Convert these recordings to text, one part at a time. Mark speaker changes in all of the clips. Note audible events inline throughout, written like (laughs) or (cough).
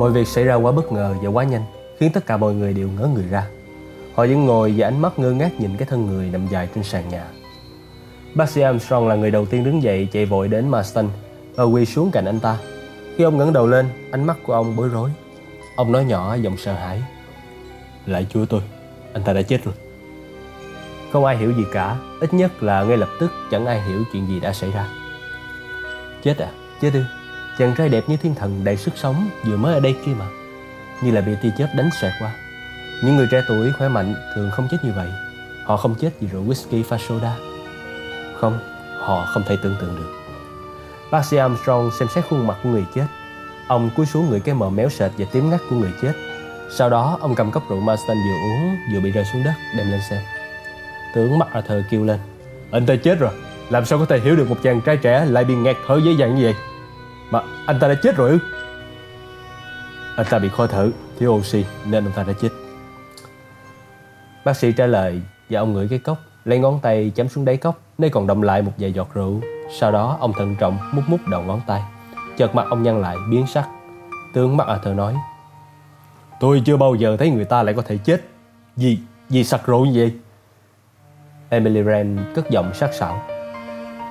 Speaker 1: Mọi việc xảy ra quá bất ngờ và quá nhanh Khiến tất cả mọi người đều ngớ người ra Họ vẫn ngồi và ánh mắt ngơ ngác nhìn cái thân người nằm dài trên sàn nhà Bác sĩ Armstrong là người đầu tiên đứng dậy chạy vội đến Marston và quỳ xuống cạnh anh ta. Khi ông ngẩng đầu lên, ánh mắt của ông bối rối. Ông nói nhỏ giọng sợ hãi. Lại chúa tôi, anh ta đã chết rồi. Không ai hiểu gì cả, ít nhất là ngay lập tức chẳng ai hiểu chuyện gì đã xảy ra. Chết à? Chết đi. Chàng trai đẹp như thiên thần đầy sức sống vừa mới ở đây kia mà. Như là bị tia chớp đánh xoẹt qua. Những người trẻ tuổi khỏe mạnh thường không chết như vậy. Họ không chết vì rượu whisky pha soda. Không, họ không thể tưởng tượng được. Bác sĩ Armstrong xem xét khuôn mặt của người chết. Ông cúi xuống người cái mờ méo sệt và tím ngắt của người chết. Sau đó, ông cầm cốc rượu Marston vừa uống vừa bị rơi xuống đất đem lên xem. Tướng mắt Arthur kêu lên. Anh ta chết rồi. Làm sao có thể hiểu được một chàng trai trẻ lại bị ngạt thở dễ dàng như vậy? Mà anh ta đã chết rồi ư? Anh ta bị khó thở, thiếu oxy nên anh ta đã chết. Bác sĩ trả lời và ông ngửi cái cốc, lấy ngón tay chấm xuống đáy cốc nơi còn đọng lại một vài giọt rượu. Sau đó ông thận trọng mút mút đầu ngón tay. Chợt mặt ông nhăn lại biến sắc. Tướng mắt Arthur nói Tôi chưa bao giờ thấy người ta lại có thể chết Gì, gì sặc rượu như vậy Emily Rand cất giọng sắc sảo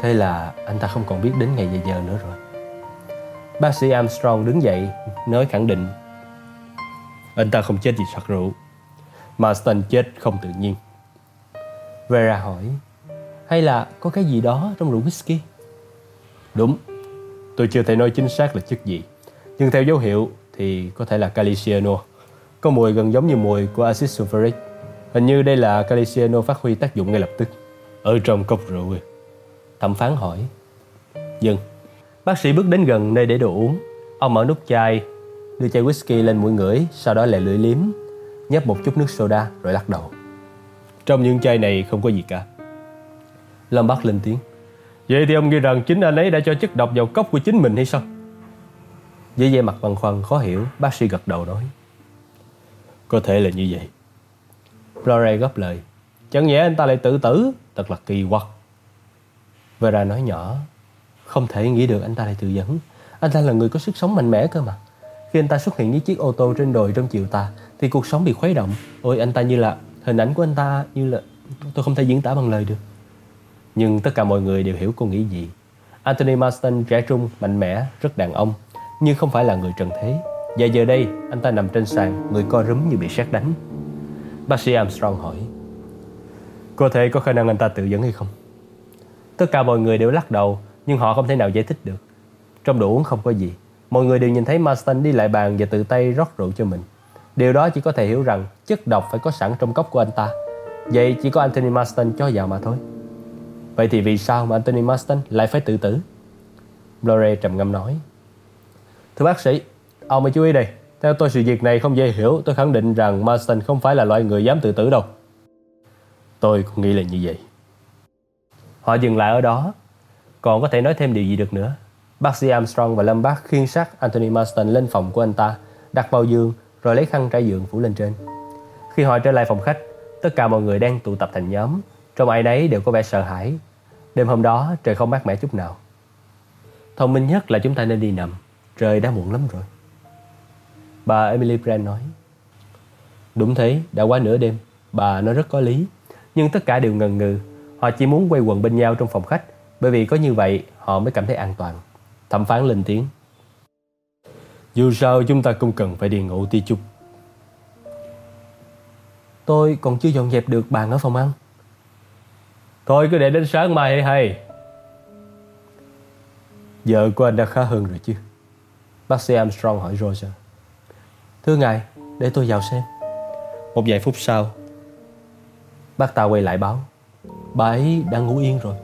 Speaker 1: Thế là anh ta không còn biết đến ngày và giờ nữa rồi Bác sĩ Armstrong đứng dậy Nói khẳng định. Anh ta không chết vì sặc rượu. Marston chết không tự nhiên. Vera hỏi Hay là có cái gì đó trong rượu whisky? Đúng. Tôi chưa thể nói chính xác là chất gì Nhưng theo dấu hiệu thì có thể là caliciano. Có mùi gần giống như mùi của axit sulfuric. Hình như đây là caliciano phát huy tác dụng ngay lập tức. Ở trong cốc rượu. Thẩm phán hỏi Dừng Bác sĩ bước đến gần nơi để đồ uống Ông mở nút chai Đưa chai whisky lên mũi ngửi Sau đó lại lưỡi liếm Nhấp một chút nước soda rồi lắc đầu Trong những chai này không có gì cả Lâm Bắc lên tiếng Vậy thì ông nghĩ rằng chính anh ấy đã cho chất độc vào cốc của chính mình hay sao? Với vẻ mặt băn khoăn khó hiểu, bác sĩ gật đầu nói. Có thể là như vậy. Flore góp lời. Chẳng nhẽ anh ta lại tự tử, thật là kỳ quặc. Vera nói nhỏ. Không thể nghĩ được anh ta lại tự dẫn. Anh ta là người có sức sống mạnh mẽ cơ mà. Khi anh ta xuất hiện với chiếc ô tô trên đồi trong chiều tà, thì cuộc sống bị khuấy động. Ôi anh ta như là, hình ảnh của anh ta như là, tôi không thể diễn tả bằng lời được. Nhưng tất cả mọi người đều hiểu cô nghĩ gì. Anthony Marston trẻ trung, mạnh mẽ, rất đàn ông, nhưng không phải là người trần thế. Và giờ đây, anh ta nằm trên sàn, người co rúm như bị sét đánh. Bác sĩ Armstrong hỏi, có thể có khả năng anh ta tự dẫn hay không? Tất cả mọi người đều lắc đầu, nhưng họ không thể nào giải thích được. Trong đồ uống không có gì. Mọi người đều nhìn thấy Marston đi lại bàn và tự tay rót rượu cho mình. Điều đó chỉ có thể hiểu rằng chất độc phải có sẵn trong cốc của anh ta. Vậy chỉ có Anthony Marston cho vào mà thôi. Vậy thì vì sao mà Anthony Marston lại phải tự tử? Blore trầm ngâm nói. Thưa bác sĩ, ông hãy chú ý đây. Theo tôi sự việc này không dễ hiểu, tôi khẳng định rằng Marston không phải là loại người dám tự tử đâu. Tôi cũng nghĩ là như vậy. Họ dừng lại ở đó. Còn có thể nói thêm điều gì được nữa. Bác sĩ Armstrong và Lâm Bác khiên sát Anthony Marston lên phòng của anh ta, đặt vào giường rồi lấy khăn trải giường phủ lên trên. Khi họ trở lại phòng khách, tất cả mọi người đang tụ tập thành nhóm. Trong ai nấy đều có vẻ sợ hãi. Đêm hôm đó trời không mát mẻ chút nào. Thông minh nhất là chúng ta nên đi nằm. Trời đã muộn lắm rồi. Bà Emily Brand nói. Đúng thế, đã quá nửa đêm. Bà nói rất có lý. Nhưng tất cả đều ngần ngừ. Họ chỉ muốn quay quần bên nhau trong phòng khách bởi vì có như vậy, họ mới cảm thấy an toàn. Thẩm phán lên tiếng. Dù sao, chúng ta cũng cần phải đi ngủ tí chút. Tôi còn chưa dọn dẹp được bàn ở phòng ăn. Thôi, cứ để đến sáng mai hay hay. Vợ của anh đã khá hơn rồi chứ? Bác sĩ Armstrong hỏi Roger. Thưa ngài, Để tôi vào xem. Một vài phút sau, Bác ta quay lại báo. Bà ấy đã ngủ yên rồi.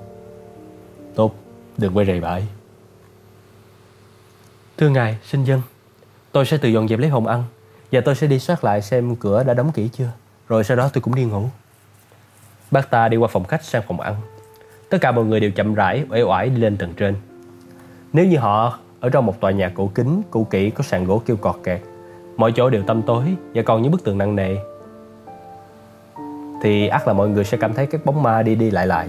Speaker 1: Tốt Đừng quay rầy bãi Thưa ngài xin dân Tôi sẽ tự dọn dẹp lấy hồng ăn Và tôi sẽ đi soát lại xem cửa đã đóng kỹ chưa Rồi sau đó tôi cũng đi ngủ Bác ta đi qua phòng khách sang phòng ăn. Tất cả mọi người đều chậm rãi, uể oải đi lên tầng trên. Nếu như họ ở trong một tòa nhà cổ kính, cũ kỹ có sàn gỗ kêu cọt kẹt, mọi chỗ đều tăm tối và còn những bức tường nặng nề, thì ắt là mọi người sẽ cảm thấy các bóng ma đi đi lại lại.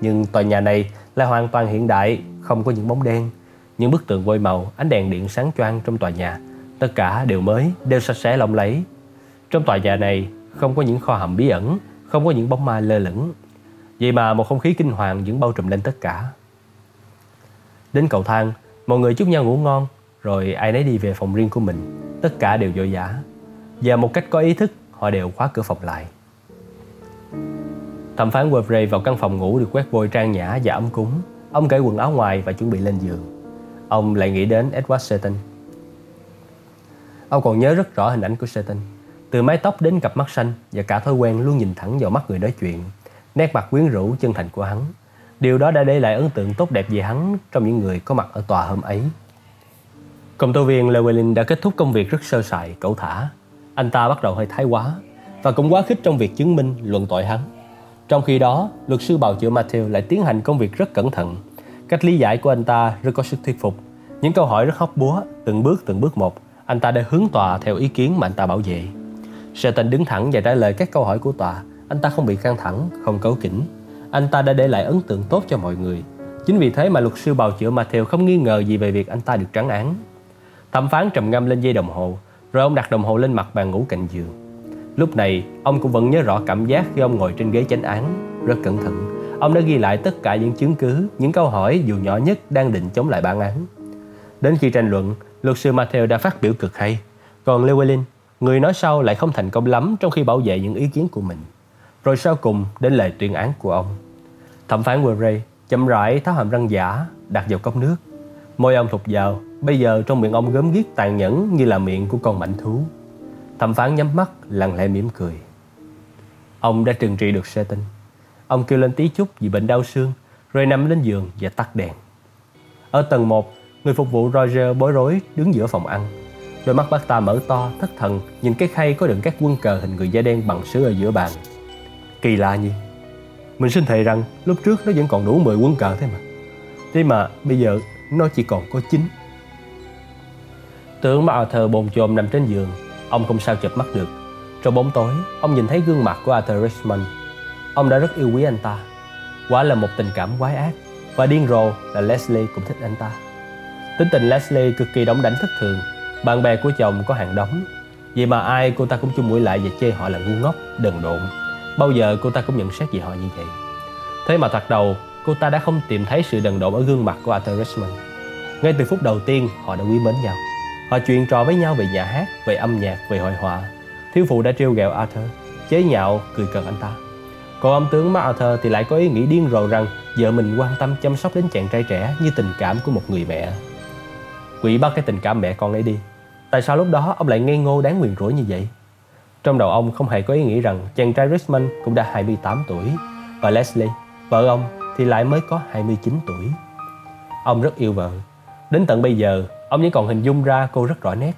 Speaker 1: Nhưng tòa nhà này là hoàn toàn hiện đại, không có những bóng đen. Những bức tường vôi màu, ánh đèn điện sáng choang trong tòa nhà Tất cả đều mới, đều sạch sẽ lộng lẫy. Trong tòa nhà này không có những kho hầm bí ẩn, không có những bóng ma lơ lửng. Vậy mà một không khí kinh hoàng vẫn bao trùm lên tất cả. Đến cầu thang, mọi người chúc nhau ngủ ngon, rồi ai nấy đi về phòng riêng của mình. Tất cả đều vội vã. Và một cách có ý thức, họ đều khóa cửa phòng lại. Thẩm phán Weasley vào căn phòng ngủ được quét vôi trang nhã và ấm cúng. Ông cởi quần áo ngoài và chuẩn bị lên giường. Ông lại nghĩ đến Edward Seton. Ông còn nhớ rất rõ hình ảnh của Seton. Từ mái tóc đến cặp mắt xanh và cả thói quen luôn nhìn thẳng vào mắt người nói chuyện. Nét mặt quyến rũ chân thành của hắn. Điều đó đã để lại ấn tượng tốt đẹp về hắn trong những người có mặt ở tòa hôm ấy. Công tố viên Llewellyn đã kết thúc công việc rất sơ sài, cẩu thả. Anh ta bắt đầu hơi thái quá và cũng quá khích trong việc chứng minh luận tội hắn. Trong khi đó, luật sư bào chữa Matthew lại tiến hành công việc rất cẩn thận. Cách lý giải của anh ta rất có sức thuyết phục. Những câu hỏi rất hóc búa, từng bước từng bước một, anh ta đã hướng tòa theo ý kiến mà anh ta bảo vệ. Satan đứng thẳng và trả lời các câu hỏi của tòa. Anh ta không bị căng thẳng, không cấu kỉnh. Anh ta đã để lại ấn tượng tốt cho mọi người. Chính vì thế mà luật sư bào chữa Matthew không nghi ngờ gì về việc anh ta được trắng án. Thẩm phán trầm ngâm lên dây đồng hồ, rồi ông đặt đồng hồ lên mặt bàn ngủ cạnh giường. Lúc này, ông cũng vẫn nhớ rõ cảm giác khi ông ngồi trên ghế chánh án, rất cẩn thận. Ông đã ghi lại tất cả những chứng cứ, những câu hỏi dù nhỏ nhất đang định chống lại bản án. Đến khi tranh luận, luật sư Matthew đã phát biểu cực hay. Còn Llewellyn, người nói sau lại không thành công lắm trong khi bảo vệ những ý kiến của mình. Rồi sau cùng đến lời tuyên án của ông. Thẩm phán Weasley chậm rãi tháo hàm răng giả đặt vào cốc nước. Môi ông thụt vào, bây giờ trong miệng ông gớm ghiếc tàn nhẫn như là miệng của con mảnh thú. Thẩm phán nhắm mắt, lặng lẽ mỉm cười. Ông đã trừng trị được Satan Ông kêu lên tí chút vì bệnh đau xương, Rồi nằm lên giường và tắt đèn. Ở tầng 1 Người phục vụ Roger bối rối đứng giữa phòng ăn. Đôi mắt bác ta mở to, thất thần, Nhìn cái khay có đựng các quân cờ hình người da đen bằng sứ ở giữa bàn. Kỳ lạ nhỉ? Mình xin thề rằng, lúc trước nó vẫn còn đủ 10 quân cờ thế mà. Thế mà bây giờ, nó chỉ còn có 9 Tưởng Arthur bồn chồm nằm trên giường. Ông không sao chợp mắt được. Trong bóng tối Ông nhìn thấy gương mặt của Arthur Richmond. Ông đã rất yêu quý anh ta. Quả là một tình cảm quái ác. Và điên rồ là Leslie cũng thích anh ta. Tính tình Leslie cực kỳ đóng đảnh thất thường. Bạn bè của chồng có hàng đóng Vậy mà ai cô ta cũng chung mũi lại và chê họ là ngu ngốc, đần độn. Bao giờ cô ta cũng nhận xét về họ như vậy. Thế mà thật đầu cô ta đã không tìm thấy sự đần độn ở gương mặt của Arthur Richmond. Ngay từ phút đầu tiên họ đã quý mến nhau. Họ chuyện trò với nhau về nhà hát, về âm nhạc, về hội họa. Thiếu phụ đã trêu ghẹo Arthur, chế nhạo, cười cợt anh ta. Còn ông tướng Arthur thì lại có ý nghĩ điên rồ rằng vợ mình quan tâm chăm sóc đến chàng trai trẻ như tình cảm của một người mẹ. Quỷ bắt cái tình cảm mẹ con ấy đi. Tại sao lúc đó ông lại ngây ngô đáng nguyền rủa như vậy? Trong đầu ông không hề có ý nghĩ rằng chàng trai Richmond cũng đã 28 tuổi và Leslie, vợ ông thì lại mới có 29 tuổi. Ông rất yêu vợ. Đến tận bây giờ, Ông vẫn còn hình dung ra cô rất rõ nét.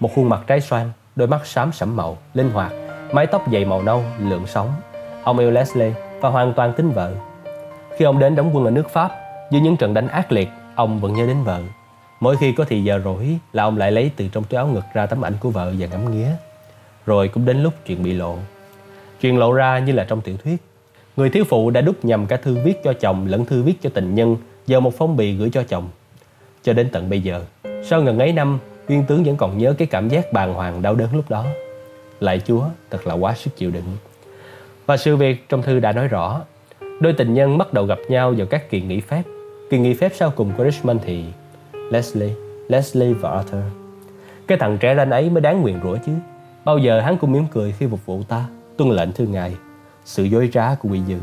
Speaker 1: Một khuôn mặt trái xoan, đôi mắt xám sẫm màu, linh hoạt Mái tóc dày màu nâu, lượng sóng. Ông yêu Leslie và hoàn toàn tính vợ. Khi ông đến đóng quân ở nước Pháp Dưới những trận đánh ác liệt Ông vẫn nhớ đến vợ. Mỗi khi có thì giờ rỗi là ông lại lấy từ trong túi áo ngực ra tấm ảnh của vợ và ngắm nghía. Rồi cũng đến lúc chuyện bị lộ. Chuyện lộ ra như là trong tiểu thuyết. Người thiếu phụ đã đúc nhầm cả thư viết cho chồng lẫn thư viết cho tình nhân vào một phong bì gửi cho chồng. Cho đến tận bây giờ, sau ngần ấy năm, viên tướng vẫn còn nhớ cái cảm giác bàng hoàng đau đớn lúc đó. Lại Chúa, thật là quá sức chịu đựng. Và sự việc trong thư đã nói rõ, đôi tình nhân bắt đầu gặp nhau vào các kỳ nghỉ phép. Kỳ nghỉ phép sau cùng của Richmond thì Leslie, Leslie và Arthur. Cái thằng trẻ ranh ấy mới đáng nguyền rủa chứ. Bao giờ hắn cũng mỉm cười khi phục vụ ta, tuân lệnh thưa ngài. Sự dối trá của quỷ dữ.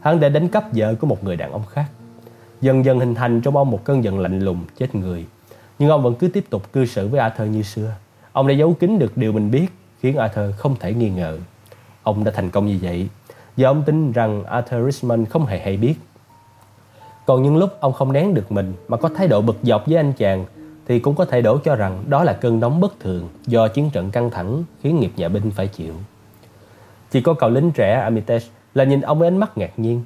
Speaker 1: Hắn đã đánh cắp vợ của một người đàn ông khác. Dần dần hình thành trong ông một cơn giận lạnh lùng, chết người nhưng ông vẫn cứ tiếp tục cư xử với Arthur như xưa. Ông đã giấu kín được điều mình biết, khiến Arthur không thể nghi ngờ. Ông đã thành công như vậy, Giờ ông tin rằng Arthur Richmond không hề hay biết. Còn những lúc ông không nén được mình mà có thái độ bực dọc với anh chàng, thì cũng có thể đổ cho rằng đó là cơn nóng bất thường do chiến trận căng thẳng khiến nghiệp nhà binh phải chịu. Chỉ có cậu lính trẻ Amitesh là nhìn ông với ánh mắt ngạc nhiên.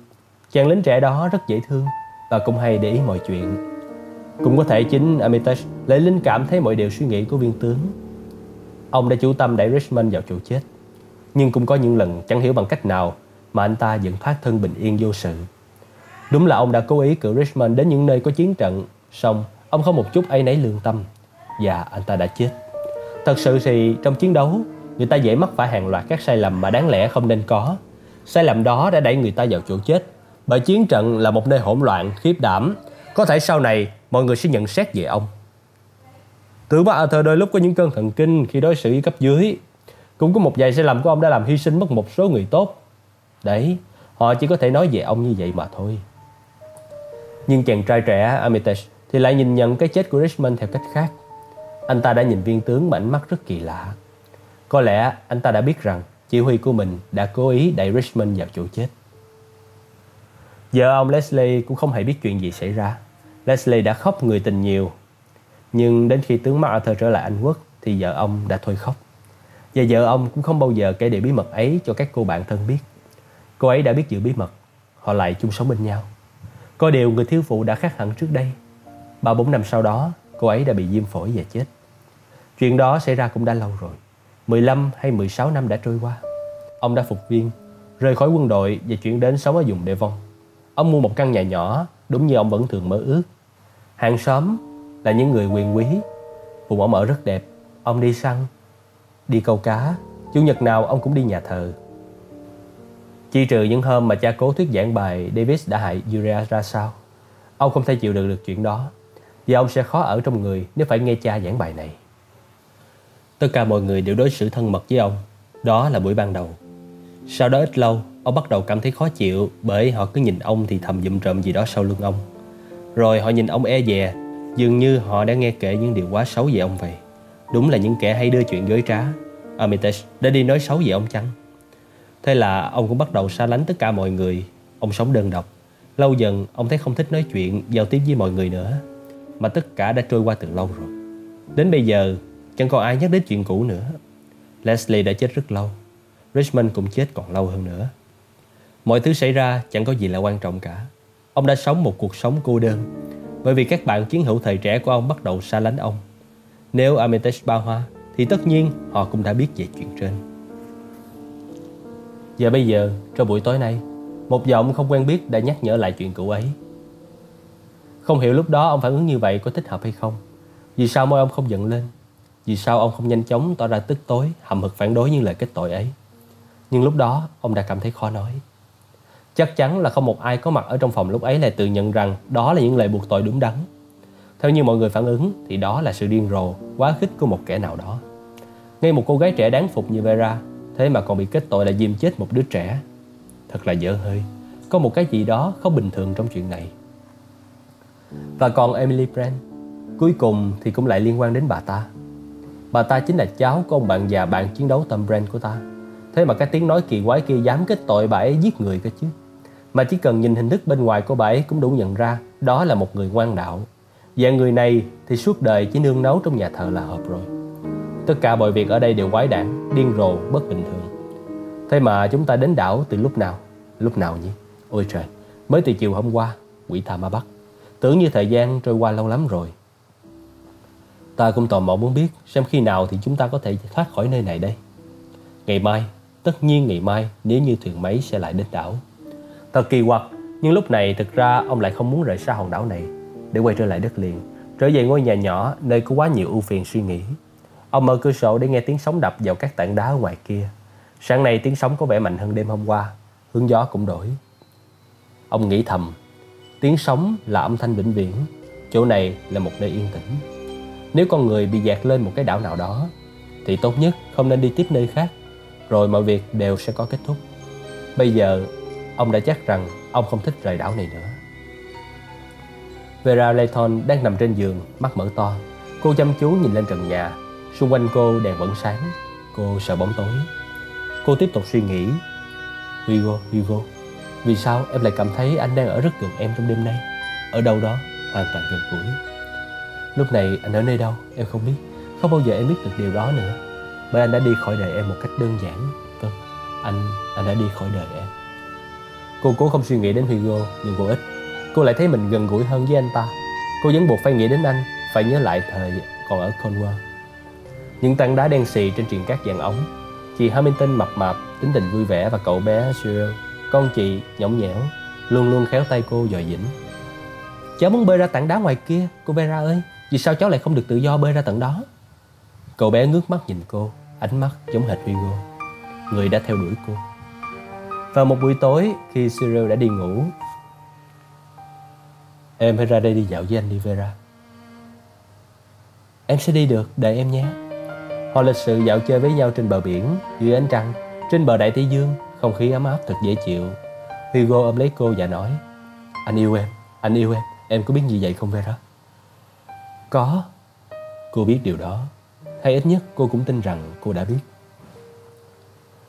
Speaker 1: Chàng lính trẻ đó rất dễ thương và cũng hay để ý mọi chuyện. Cũng có thể chính Armitage lấy linh cảm thấy mọi điều suy nghĩ của viên tướng. Ông đã chủ tâm đẩy Richmond vào chỗ chết. Nhưng cũng có những lần chẳng hiểu bằng cách nào mà anh ta vẫn thoát thân bình yên vô sự. Đúng là ông đã cố ý cử Richmond đến những nơi có chiến trận, song ông không một chút ấy nấy lương tâm và anh ta đã chết. Thật sự thì trong chiến đấu, người ta dễ mắc phải hàng loạt các sai lầm mà đáng lẽ không nên có. Sai lầm đó đã đẩy người ta vào chỗ chết. Bởi chiến trận là một nơi hỗn loạn, khiếp đảm. Có thể sau này mọi người sẽ nhận xét về ông. Tử ba Arthur đôi lúc có những cơn thần kinh khi đối xử với cấp dưới. Cũng có một vài sai lầm của ông đã làm hy sinh mất một số người tốt. Đấy, họ chỉ có thể nói về ông như vậy mà thôi. Nhưng chàng trai trẻ Armitage thì lại nhìn nhận cái chết của Richmond theo cách khác. Anh ta đã nhìn viên tướng mà ánh mắt rất kỳ lạ. Có lẽ anh ta đã biết rằng chỉ huy của mình đã cố ý đẩy Richmond vào chỗ chết. Giờ ông Leslie cũng không hề biết chuyện gì xảy ra. Leslie đã khóc người tình nhiều. Nhưng đến khi tướng MacArthur trở lại Anh Quốc thì vợ ông đã thôi khóc. Và vợ ông cũng không bao giờ kể điều bí mật ấy cho các cô bạn thân biết. Cô ấy đã biết giữ bí mật. Họ lại chung sống bên nhau. Có điều người thiếu phụ đã khác hẳn trước đây. Ba bốn năm sau đó, cô ấy đã bị viêm phổi và chết. Chuyện đó xảy ra cũng đã lâu rồi. 15 hay 16 năm đã trôi qua. Ông đã phục viên, rời khỏi quân đội và chuyển đến sống ở vùng Devon. Ông mua một căn nhà nhỏ, đúng như ông vẫn thường mơ ước. Hàng xóm là những người quyền quý. Vùng ông ở rất đẹp. Ông đi săn, đi câu cá. Chủ nhật nào ông cũng đi nhà thờ. Chi trừ những hôm mà cha cố thuyết giảng bài Davis đã hại Uriah ra sao. Ông không thể chịu được được chuyện đó. Và ông sẽ khó ở trong người nếu phải nghe cha giảng bài này. Tất cả mọi người đều đối xử thân mật với ông. Đó là buổi ban đầu. Sau đó ít lâu, ông bắt đầu cảm thấy khó chịu bởi họ cứ nhìn ông thì thầm dụm trộm gì đó sau lưng ông. Rồi họ nhìn ông e dè, dường như họ đã nghe kể những điều quá xấu về ông vậy. Đúng là những kẻ hay đưa chuyện dối trá. Armitage đã đi nói xấu về ông chăng? Thế là ông cũng bắt đầu xa lánh tất cả mọi người. Ông sống đơn độc. Lâu dần, ông thấy không thích nói chuyện, giao tiếp với mọi người nữa. Mà tất cả đã trôi qua từ lâu rồi. Đến bây giờ, Chẳng còn ai nhắc đến chuyện cũ nữa Leslie đã chết rất lâu Richmond cũng chết còn lâu hơn nữa Mọi thứ xảy ra chẳng có gì là quan trọng cả Ông đã sống một cuộc sống cô đơn. Bởi vì các bạn chiến hữu thời trẻ của ông bắt đầu xa lánh ông. Nếu Armitage ba hoa Thì tất nhiên họ cũng đã biết về chuyện trên. Và bây giờ, trong buổi tối nay Một giọng không quen biết đã nhắc nhở lại chuyện cũ ấy. Không hiểu lúc đó ông phản ứng như vậy có thích hợp hay không. Vì sao môi ông không giận lên? Vì sao ông không nhanh chóng tỏ ra tức tối, hầm hực phản đối những lời kết tội ấy? Nhưng lúc đó, ông đã cảm thấy khó nói. Chắc chắn là không một ai có mặt ở trong phòng lúc ấy lại tự nhận rằng đó là những lời buộc tội đúng đắn. Theo như mọi người phản ứng thì đó là sự điên rồ, quá khích của một kẻ nào đó. Ngay một cô gái trẻ đáng phục như Vera, thế mà còn bị kết tội là diêm chết một đứa trẻ. Thật là dở hơi, có một cái gì đó không bình thường trong chuyện này. Và còn Emily Brand, cuối cùng thì cũng lại liên quan đến bà ta. Bà ta chính là cháu của ông bạn già bạn chiến đấu tâm Brand của ta Thế mà cái tiếng nói kỳ quái kia dám kết tội bà ấy giết người cơ chứ mà chỉ cần nhìn hình thức bên ngoài của bà ấy cũng đủ nhận ra Đó là một người ngoan đạo Và người này thì suốt đời chỉ nương nấu trong nhà thờ là hợp rồi Tất cả mọi việc ở đây đều quái đản, điên rồ, bất bình thường Thế mà chúng ta đến đảo từ lúc nào? Lúc nào nhỉ? Ôi trời, mới từ chiều hôm qua, quỷ tha ma bắt Tưởng như thời gian trôi qua lâu lắm rồi Ta cũng tò mò muốn biết xem khi nào thì chúng ta có thể thoát khỏi nơi này đây. Ngày mai, tất nhiên ngày mai nếu như thuyền máy sẽ lại đến đảo. Thật kỳ quặc, nhưng lúc này thực ra ông lại không muốn rời xa hòn đảo này để quay trở lại đất liền, trở về ngôi nhà nhỏ nơi có quá nhiều ưu phiền suy nghĩ. Ông mở cửa sổ để nghe tiếng sóng đập vào các tảng đá ở ngoài kia. Sáng nay tiếng sóng có vẻ mạnh hơn đêm hôm qua, hướng gió cũng đổi. Ông nghĩ thầm, tiếng sóng là âm thanh vĩnh viễn, chỗ này là một nơi yên tĩnh. Nếu con người bị dạt lên một cái đảo nào đó Thì tốt nhất không nên đi tiếp nơi khác Rồi mọi việc đều sẽ có kết thúc Bây giờ ông đã chắc rằng ông không thích rời đảo này nữa. Vera Layton đang nằm trên giường, mắt mở to. Cô chăm chú nhìn lên trần nhà. Xung quanh cô đèn vẫn sáng. Cô sợ bóng tối. Cô tiếp tục suy nghĩ. Hugo, Hugo Vì sao em lại cảm thấy anh đang ở rất gần em trong đêm nay? Ở đâu đó hoàn toàn gần gũi. Lúc này anh ở nơi đâu em không biết. Không bao giờ em biết được điều đó nữa. Bởi anh đã đi khỏi đời em một cách đơn giản. Vâng, anh, anh đã đi khỏi đời em. Cô cố không suy nghĩ đến Hugo Nhưng vô ích Cô lại thấy mình gần gũi hơn với anh ta. Cô vẫn buộc phải nghĩ đến anh Phải nhớ lại thời còn ở Cornwall. Những tảng đá đen xì trên truyền cát vàng ống. Chị Hamilton mập mạp, tính tình vui vẻ và cậu bé Cyril Con chị nhõng nhẽo Luôn luôn khéo tay cô dò dĩnh Cháu muốn bơi ra tảng đá ngoài kia, cô Vera ơi. Vì sao cháu lại không được tự do bơi ra tận đó? Cậu bé ngước mắt nhìn cô Ánh mắt giống hệt Hugo. Người đã theo đuổi cô. Vào một buổi tối khi Cyril đã đi ngủ Em hãy ra đây đi dạo với anh đi Vera. Em sẽ đi được, đợi em nhé. Họ lịch sự dạo chơi với nhau trên bờ biển Dưới ánh trăng Trên bờ đại Tây Dương. Không khí ấm áp thật dễ chịu. Hugo ôm lấy cô và nói Anh yêu em, anh yêu em. Em có biết gì vậy không Vera? Có. Cô biết điều đó. Hay ít nhất cô cũng tin rằng cô đã biết.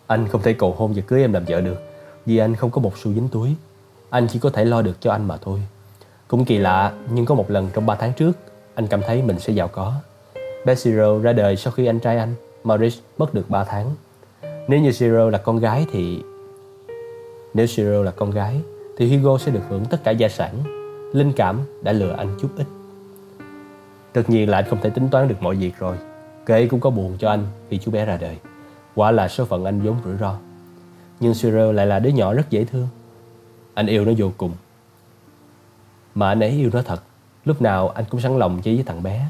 Speaker 1: Anh không thể cầu hôn và cưới em làm vợ được. Vì anh không có một xu dính túi. Anh chỉ có thể lo được cho anh mà thôi. Cũng kỳ lạ, Nhưng có một lần trong 3 tháng trước, Anh cảm thấy mình sẽ giàu có. Bé Zero ra đời sau khi anh trai anh, Maurice, mất được 3 tháng. Nếu như Zero là con gái thì Nếu Zero là con gái, Thì Hugo sẽ được hưởng tất cả gia sản. Linh cảm đã lừa anh chút ít. Tất nhiên là anh không thể tính toán được mọi việc rồi. Kệ cũng có buồn cho anh khi chú bé ra đời. Quả là số phận anh vốn rủi ro. Nhưng Cyril lại là đứa nhỏ rất dễ thương. Anh yêu nó vô cùng. Mà anh ấy yêu nó thật. Lúc nào anh cũng sẵn lòng chơi với thằng bé.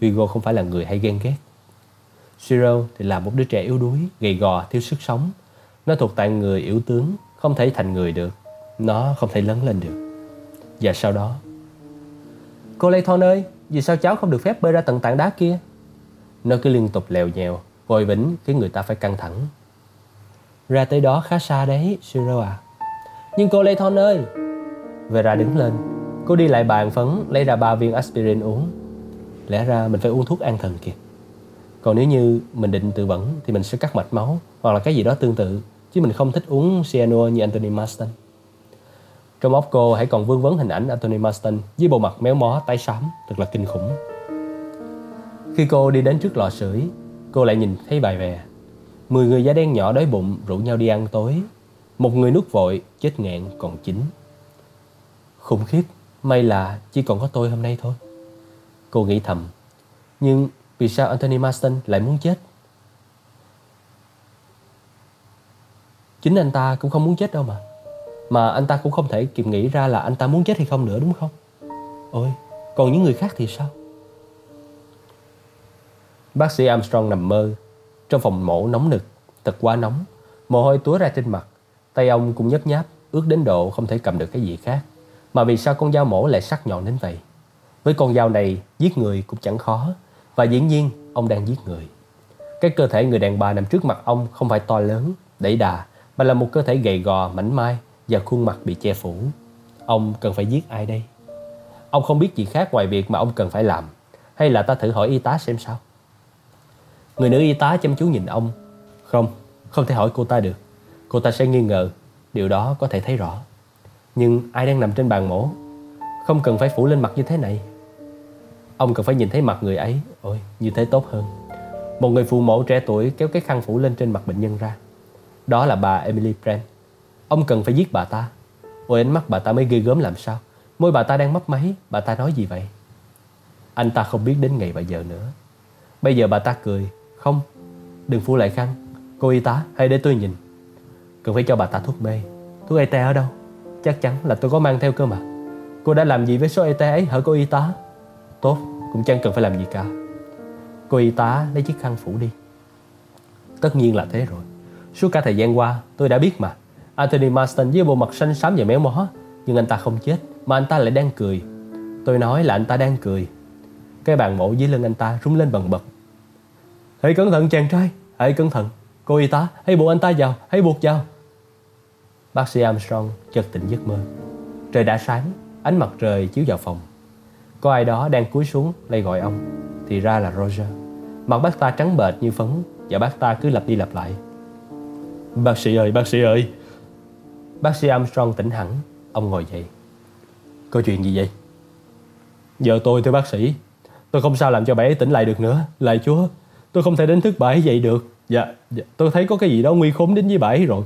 Speaker 1: Hugo không phải là người hay ghen ghét. Cyril thì là một đứa trẻ yếu đuối Gầy gò, thiếu sức sống. Nó thuộc tại người yếu tướng Không thể thành người được. Nó không thể lớn lên được. Và sau đó Cô Layton ơi Vì sao cháu không được phép bơi ra tận tảng đá kia? Nó cứ liên tục lèo nhèo Vội vĩnh khiến người ta phải căng thẳng. Ra tới đó khá xa đấy Cyril à Nhưng cô Layton ơi! Vera đứng lên. Cô đi lại bàn phấn Lấy ra ba viên aspirin uống. Lẽ ra mình phải uống thuốc an thần kìa. Còn nếu như mình định tự vẫn Thì mình sẽ cắt mạch máu Hoặc là cái gì đó tương tự Chứ mình không thích uống cyanua như Anthony Marston. Trong óc cô hãy còn vương vấn hình ảnh Anthony Marston với bộ mặt méo mó tái xám thật là kinh khủng. Khi cô đi đến trước lò sưởi, cô lại nhìn thấy bài vè. Mười người da đen nhỏ đói bụng rủ nhau đi ăn tối. Một người nuốt vội, chết ngạn còn chín. Khủng khiếp, may là chỉ còn có tôi hôm nay thôi. Cô nghĩ thầm. Nhưng vì sao Anthony Marston lại muốn chết? Chính anh ta cũng không muốn chết đâu mà. Mà anh ta cũng không thể kịp nghĩ ra là anh ta muốn chết hay không nữa đúng không? Ôi, còn những người khác thì sao? Bác sĩ Armstrong nằm mơ trong phòng mổ nóng nực, thật quá nóng, mồ hôi túa ra trên mặt, tay ông cũng nhấp nháp, ướt đến độ không thể cầm được cái gì khác. Mà vì sao con dao mổ lại sắc nhọn đến vậy? Với con dao này, giết người cũng chẳng khó, và dĩ nhiên ông đang giết người. Cái cơ thể người đàn bà nằm trước mặt ông không phải to lớn, đẩy đà, mà là một cơ thể gầy gò, mảnh mai, và khuôn mặt bị che phủ. Ông cần phải giết ai đây? Ông không biết gì khác ngoài việc mà ông cần phải làm. Hay là ta thử hỏi y tá xem sao? Người nữ y tá chăm chú nhìn ông. Không, không thể hỏi cô ta được. Cô ta sẽ nghi ngờ. Điều đó có thể thấy rõ. Nhưng ai đang nằm trên bàn mổ? Không cần phải phủ lên mặt như thế này. Ông cần phải nhìn thấy mặt người ấy. Ôi, như thế tốt hơn. Một người phụ mẫu trẻ tuổi kéo cái khăn phủ lên trên mặt bệnh nhân ra. Đó là bà Emily Brent. Ông cần phải giết bà ta Ôi ánh mắt bà ta mới ghê gớm làm sao Môi bà ta đang mấp máy Bà ta nói gì vậy Anh ta không biết đến ngày và giờ nữa Bây giờ bà ta cười không, Đừng phủ lại khăn Cô y tá, hãy để tôi nhìn. Cần phải cho bà ta thuốc mê Thuốc ET ở đâu? Chắc chắn là tôi có mang theo cơ mà. Cô đã làm gì với số ET ấy hả cô y tá? Tốt, cũng chẳng cần phải làm gì cả. Cô y tá lấy chiếc khăn phủ đi. Tất nhiên là thế rồi. Suốt cả thời gian qua, tôi đã biết mà. Anthony Marston với bộ mặt xanh xám và méo mó, Nhưng anh ta không chết, Mà anh ta lại đang cười. Tôi nói là anh ta đang cười. Cái bàn mổ dưới lưng anh ta rung lên bần bật. Hãy cẩn thận chàng trai. Hãy cẩn thận. Cô y tá Hãy buộc anh ta vào. Hãy buộc vào. Bác sĩ Armstrong chợt tỉnh giấc mơ. Trời đã sáng Ánh mặt trời chiếu vào phòng. Có ai đó đang cúi xuống lay gọi ông. Thì ra là Roger. Mặt bác ta trắng bệch như phấn Và bác ta cứ lặp đi lặp lại. Bác sĩ ơi, bác sĩ ơi. Bác sĩ Armstrong tỉnh hẳn. Ông ngồi dậy. Có chuyện gì vậy? Giờ tôi thưa bác sĩ. Tôi không sao làm cho bà ấy tỉnh lại được nữa. Lạy chúa. Tôi không thể đánh thức bà ấy dậy được. Dạ, dạ. Tôi thấy có cái gì đó nguy khốn đến với bà ấy rồi.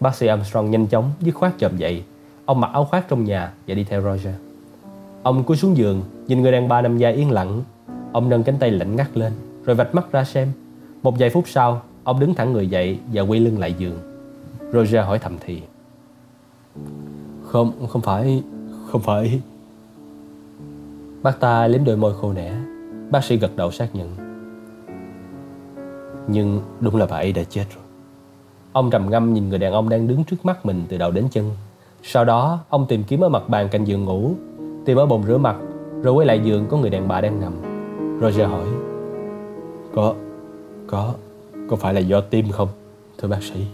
Speaker 1: Bác sĩ Armstrong nhanh chóng dứt khoát chồm dậy. Ông mặc áo khoác trong nhà và đi theo Roger. Ông cúi xuống giường Nhìn người đàn bà nằm dài yên lặng. Ông nâng cánh tay lạnh ngắt lên Rồi vạch mắt ra xem. Một vài phút sau Ông đứng thẳng người dậy và quay lưng lại giường. Roger hỏi thầm thì Không, không phải, không phải. Bác ta liếm đôi môi khô nẻ. Bác sĩ gật đầu xác nhận nhưng đúng là bà ấy đã chết rồi Ông trầm ngâm nhìn người đàn ông đang đứng trước mắt mình từ đầu đến chân Sau đó ông tìm kiếm ở mặt bàn cạnh giường ngủ Tìm ở bồn rửa mặt Rồi quay lại giường có người đàn bà đang nằm Roger hỏi Có, có, có phải là do tim không, thưa bác sĩ?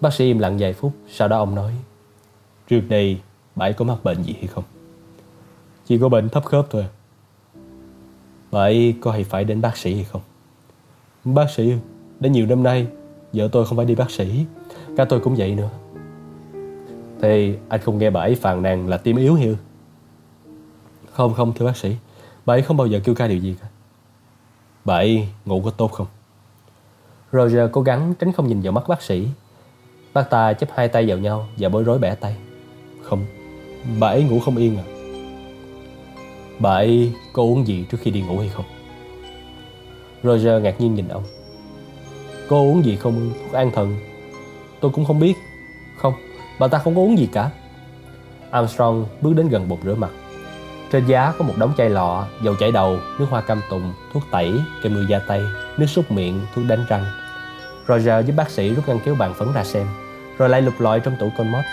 Speaker 1: Bác sĩ im lặng vài phút Sau đó ông nói Trước đây bà ấy có mắc bệnh gì hay không? Chỉ có bệnh thấp khớp thôi Bà ấy có hay phải đến bác sĩ hay không? Bác sĩ Đã nhiều năm nay Vợ tôi không phải đi bác sĩ. Cả tôi cũng vậy nữa. Thì anh không nghe bà ấy phàn nàn là tim yếu hiểu Không không thưa bác sĩ. Bà ấy không bao giờ kêu ca điều gì cả. Bà ấy ngủ có tốt không? Roger cố gắng tránh không nhìn vào mắt bác sĩ. Bác ta chấp hai tay vào nhau Và bối rối bẻ tay. Không, bà ấy ngủ không yên à? Bà ấy có uống gì trước khi đi ngủ hay không? Roger ngạc nhiên nhìn ông. Cô uống gì không? Thuốc an thần. Tôi cũng không biết. Không, bà ta không có uống gì cả. Armstrong bước đến gần bồn rửa mặt. Trên giá có một đống chai lọ Dầu chảy đầu, nước hoa cam tùng Thuốc tẩy, kem nuôi da tay Nước súc miệng, thuốc đánh răng. Roger giúp bác sĩ rút ngăn kéo bàn phấn ra xem Rồi lại lục lọi trong tủ con mót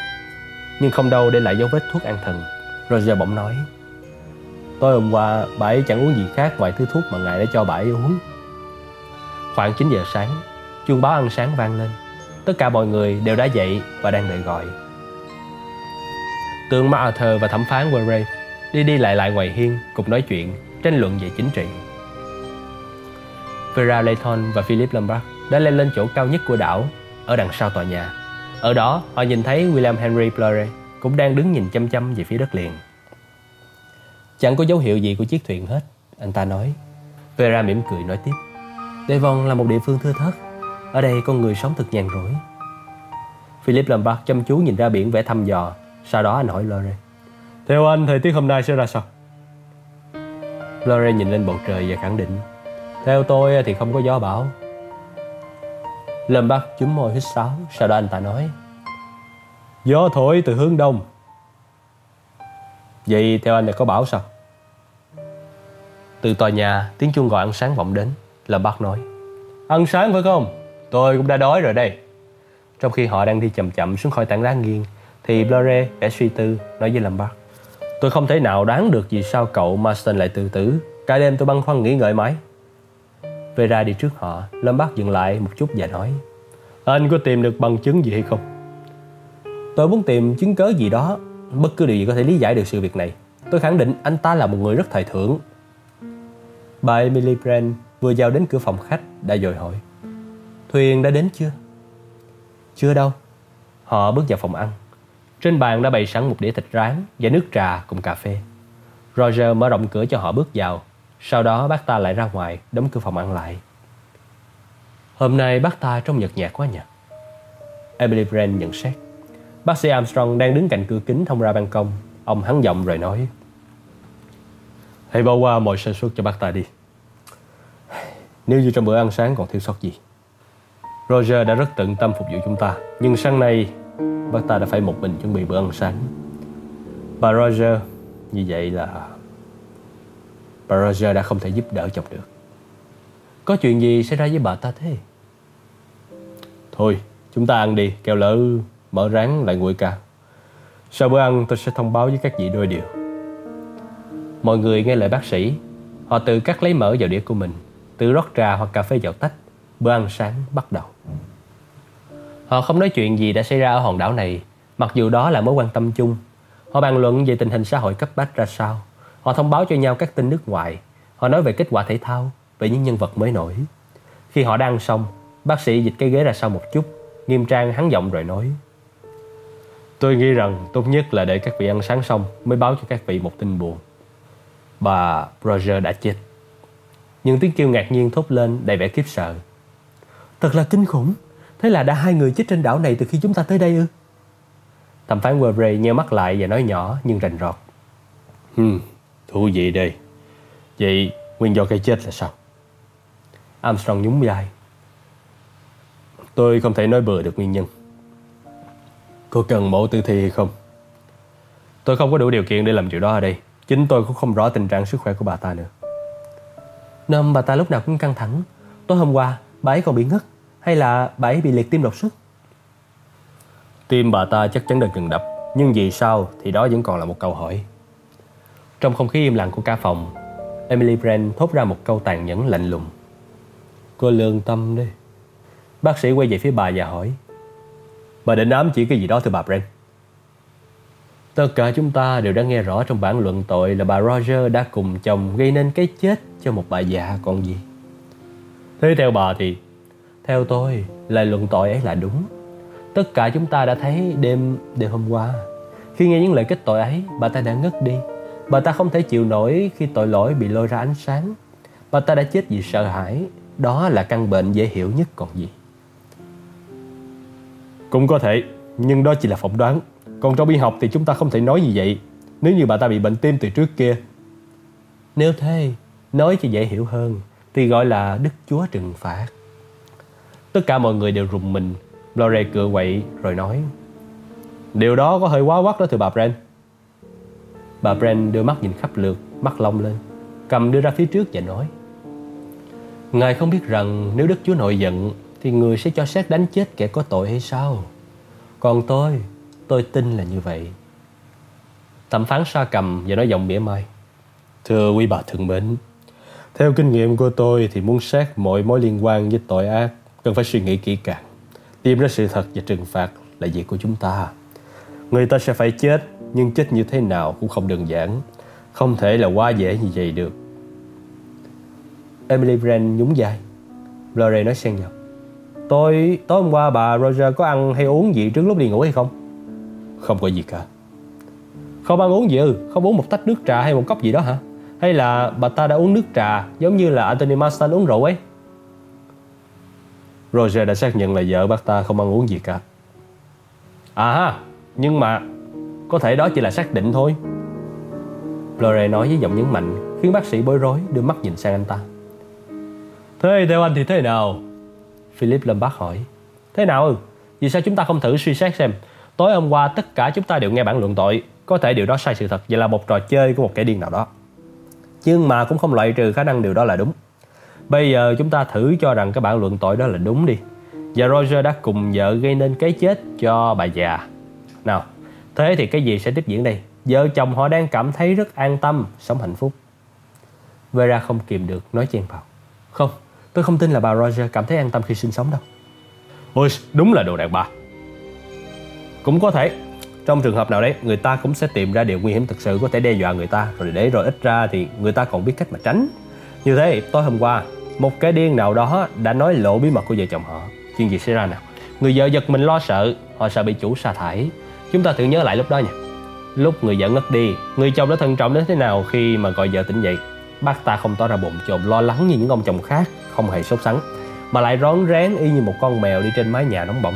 Speaker 1: Nhưng không đâu để lại dấu vết thuốc an thần. Roger bỗng nói Tối hôm qua bà ấy chẳng uống gì khác ngoài thứ thuốc mà ngài đã cho bà ấy uống. Khoảng 9 giờ sáng chuông báo ăn sáng vang lên Tất cả mọi người đều đã dậy và đang đợi gọi Tướng MacArthur và thẩm phán Warray đi đi lại lại ngoài hiên cùng nói chuyện, tranh luận về chính trị. Vera Layton và Philip Lombard đã leo lên chỗ cao nhất của đảo, ở đằng sau tòa nhà. Ở đó, họ nhìn thấy William Henry Blurry cũng đang đứng nhìn chăm chăm về phía đất liền. Chẳng có dấu hiệu gì của chiếc thuyền hết, anh ta nói. Vera mỉm cười nói tiếp. Devon là một địa phương thưa thớt. Ở đây con người sống thật nhàn rỗi. Philip Lombard chăm chú nhìn ra biển vẽ thăm dò. Sau đó anh hỏi Lore. Theo anh, thời tiết hôm nay sẽ ra sao? Lore nhìn lên bầu trời và khẳng định. Theo tôi thì không có gió bão. Lombard chúm môi hít sáo. Sau đó anh ta nói. Gió thổi từ hướng đông. Vậy theo anh là có bão sao? Từ tòa nhà, tiếng chuông gọi ăn sáng vọng đến. Lombard nói. Ăn sáng phải không? Tôi cũng đã đói rồi đây. Trong khi họ đang đi chậm chậm xuống khỏi tảng đá nghiêng, thì Blore vẻ suy tư nói với Lâm Bắc Tôi không thể nào đoán được vì sao cậu Marston lại tự tử. Cả đêm tôi băn khoăn nghĩ ngợi mãi. Vera đi trước họ, Lâm Bắc dừng lại một chút và nói. Anh có tìm được bằng chứng gì hay không? Tôi muốn tìm chứng cớ gì đó, bất cứ điều gì có thể lý giải được sự việc này. Tôi khẳng định anh ta là một người rất thời thượng. Bà Emily Brand vừa vào đến cửa phòng khách đã dội hỏi. Thuyền đã đến chưa? Chưa đâu. Họ bước vào phòng ăn. Trên bàn đã bày sẵn một đĩa thịt rán và nước trà cùng cà phê. Roger mở rộng cửa cho họ bước vào. Sau đó bác ta lại ra ngoài, đóng cửa phòng ăn lại. Hôm nay bác ta trông nhợt nhạt quá nhỉ? Emily Brand nhận xét. Bác sĩ Armstrong đang đứng cạnh cửa kính thông ra ban công. Ông hắn giọng rồi nói. Hãy bỏ qua mọi sơ suất cho bác ta đi. Nếu như trong bữa ăn sáng còn thiếu sót gì. Roger đã rất tận tâm phục vụ chúng ta, nhưng sáng nay bác ta đã phải một mình chuẩn bị bữa ăn sáng. Bà Roger, như vậy là bà Roger đã không thể giúp đỡ chồng được. Có chuyện gì xảy ra với bà ta thế? Thôi, chúng ta ăn đi, kẹo lỡ mở ráng lại nguội cả. Sau bữa ăn tôi sẽ thông báo với các vị đôi điều. Mọi người nghe lời bác sĩ, họ tự cắt lấy mỡ vào đĩa của mình, tự rót trà hoặc cà phê vào tách. Bữa ăn sáng bắt đầu. Họ không nói chuyện gì đã xảy ra ở hòn đảo này, mặc dù đó là mối quan tâm chung. Họ bàn luận về tình hình xã hội cấp bách ra sao. Họ thông báo cho nhau các tin nước ngoài. Họ nói về kết quả thể thao, về những nhân vật mới nổi. Khi họ đang xong, bác sĩ dịch cái ghế ra sau một chút, nghiêm trang hắn giọng rồi nói. Tôi nghĩ rằng tốt nhất là để các vị ăn sáng xong mới báo cho các vị một tin buồn. Bà Roger đã chết. Nhưng tiếng kêu ngạc nhiên thốt lên đầy vẻ kiếp sợ. Thật là kinh khủng. Thế là đã hai người chết trên đảo này từ khi chúng ta tới đây ư? Thẩm phán Webre nheo mắt lại và nói nhỏ nhưng rành rọt. Hmm, thú vị đây. Vậy nguyên do cái chết là sao? Armstrong nhún vai. Tôi không thể nói bừa được nguyên nhân. Cô cần mẫu tử thi hay không? Tôi không có đủ điều kiện để làm chuyện đó ở đây. Chính tôi cũng không rõ tình trạng sức khỏe của bà ta nữa. Nôm bà ta lúc nào cũng căng thẳng. Tối hôm qua, bà ấy còn bị ngất hay là bà ấy bị liệt tim đột xuất? Tim bà ta chắc chắn đã ngừng đập, nhưng vì sao thì đó vẫn còn là một câu hỏi. Trong không khí im lặng của ca phòng, Emily Brand thốt ra một câu tàn nhẫn lạnh lùng. Cô lương tâm đi. Bác sĩ quay về phía bà và hỏi Bà định ám chỉ cái gì đó thưa bà Brand Tất cả chúng ta đều đã nghe rõ trong bản luận tội là bà Roger đã cùng chồng gây nên cái chết cho một bà già còn gì. Thế theo bà thì, theo tôi, lời luận tội ấy là đúng. Tất cả chúng ta đã thấy đêm đêm hôm qua. Khi nghe những lời kết tội ấy, bà ta đã ngất đi. Bà ta không thể chịu nổi khi tội lỗi bị lôi ra ánh sáng. Bà ta đã chết vì sợ hãi. Đó là căn bệnh dễ hiểu nhất còn gì. Cũng có thể, nhưng đó chỉ là phỏng đoán. Còn trong y học thì chúng ta không thể nói gì vậy. Nếu như bà ta bị bệnh tim từ trước kia. Nếu thế, nói cho dễ hiểu hơn, thì gọi là Đức Chúa trừng phạt. Tất cả mọi người đều rùng mình. Lore cựa quậy rồi nói Điều đó có hơi quá quắc đó thưa bà Brand. Bà Brand đưa mắt nhìn khắp lượt, mắt long lên. Cầm đưa ra phía trước và nói Ngài không biết rằng nếu Đức Chúa nội giận thì người sẽ cho xét đánh chết kẻ có tội hay sao? Còn tôi, tôi tin là như vậy. Thẩm phán sa cầm và nói giọng mỉa mai. Thưa quý bà thượng mến, theo kinh nghiệm của tôi thì muốn xét mọi mối liên quan với tội ác cần phải suy nghĩ kỹ càng. Tìm ra sự thật và trừng phạt là việc của chúng ta. Người ta sẽ phải chết, nhưng chết như thế nào cũng không đơn giản. Không thể là quá dễ như vậy được. Emily Brand nhún vai. Blore nói xen vào. Tôi, tối hôm qua bà Roger có ăn hay uống gì trước lúc đi ngủ hay không? Không có gì cả. Không ăn uống gì ư? Không uống một tách nước trà hay một cốc gì đó hả? Hay là bà ta đã uống nước trà giống như là Anthony Marston uống rượu ấy? Roger đã xác nhận là vợ bác ta không ăn uống gì cả. À ha, nhưng mà có thể đó chỉ là xác định thôi. Lore nói với giọng nhấn mạnh khiến bác sĩ bối rối đưa mắt nhìn sang anh ta. Thế theo anh thì thế nào? Philip Lombard hỏi. Thế nào ư? Vì sao chúng ta không thử suy xét xem? Tối hôm qua tất cả chúng ta đều nghe bản luận tội. Có thể điều đó sai sự thật. Vậy là một trò chơi của một kẻ điên nào đó. Nhưng mà cũng không loại trừ khả năng điều đó là đúng. Bây giờ chúng ta thử cho rằng cái bản luận tội đó là đúng đi. Và Roger đã cùng vợ gây nên cái chết cho bà già. Nào, thế thì cái gì sẽ tiếp diễn đây? Vợ chồng họ đang cảm thấy rất an tâm, sống hạnh phúc. Vera không kìm được, nói chen vào. Không, tôi không tin là bà Roger cảm thấy an tâm khi sinh sống đâu. Ôi, đúng là đồ đàn bà. Cũng có thể, trong trường hợp nào đấy, người ta cũng sẽ tìm ra điều nguy hiểm thực sự có thể đe dọa người ta. Rồi để rồi ít ra thì người ta còn biết cách mà tránh. Như thế, tối hôm qua, một cái điên nào đó đã nói lộ bí mật của vợ chồng họ. Chuyện gì xảy ra nào? Người vợ giật mình lo sợ, họ sợ bị chủ sa thải. Chúng ta thử nhớ lại lúc đó nha. Lúc người vợ ngất đi, người chồng đã thận trọng đến thế nào khi mà gọi vợ tỉnh dậy. Bác ta không tỏ ra bồn chồn lo lắng như những ông chồng khác, không hề sốt sắng, mà lại rón rén y như một con mèo đi trên mái nhà nóng bỏng.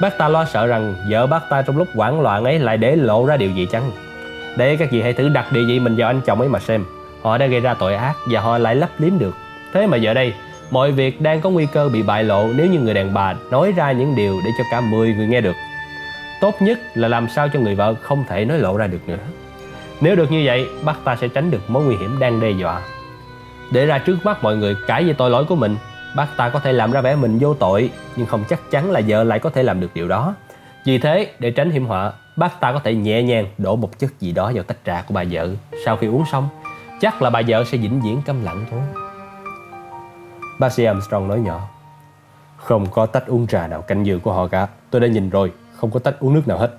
Speaker 1: Bác ta lo sợ rằng vợ bác ta trong lúc hoảng loạn ấy lại để lộ ra điều gì chăng? Để các vị hãy thử đặt địa vị mình vào anh chồng ấy mà xem. Họ đã gây ra tội ác và họ lại lấp liếm được. Thế mà giờ đây, mọi việc đang có nguy cơ bị bại lộ nếu như người đàn bà nói ra những điều để cho cả 10 người nghe được. Tốt nhất là làm sao cho người vợ không thể nói lộ ra được nữa. Nếu được như vậy, bác ta sẽ tránh được mối nguy hiểm đang đe dọa. Để ra trước mắt mọi người cãi về tội lỗi của mình, bác ta có thể làm ra vẻ mình vô tội, nhưng không chắc chắn là vợ lại có thể làm được điều đó. Vì thế, để tránh hiểm họa, bác ta có thể nhẹ nhàng đổ một chất gì đó vào tách trà của bà vợ. Sau khi uống xong, chắc là bà vợ sẽ vĩnh viễn câm lặng thôi. Bác sĩ Armstrong nói nhỏ. Không có tách uống trà nào canh giường của họ cả. Tôi đã nhìn rồi, không có tách uống nước nào hết.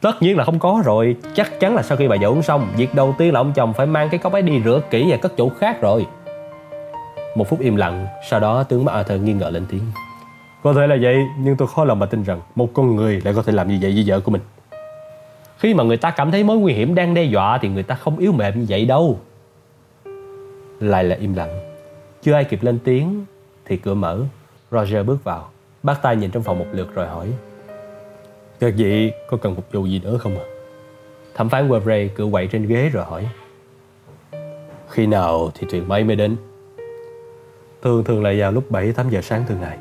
Speaker 1: Tất nhiên là không có rồi Chắc chắn là sau khi bà vợ uống xong Việc đầu tiên là ông chồng phải mang cái cốc ấy đi rửa kỹ Và cất chỗ khác rồi một phút im lặng Sau đó tướng mắt Arthur nghi ngờ lên tiếng. Có thể là vậy Nhưng tôi khó lòng mà tin rằng Một con người lại có thể làm như vậy với vợ của mình. Khi mà người ta cảm thấy mối nguy hiểm đang đe dọa Thì người ta không yếu mềm như vậy đâu. Lại là im lặng. Chưa ai kịp lên tiếng Thì cửa mở. Roger bước vào. Bác tay nhìn trong phòng một lượt rồi hỏi. Các vị có cần phục vụ gì nữa không ạ? À? Thẩm phán Webre cựa quậy trên ghế rồi hỏi. Khi nào thì thuyền bay mới đến? Thường thường là vào lúc 7-8 giờ sáng thường ngày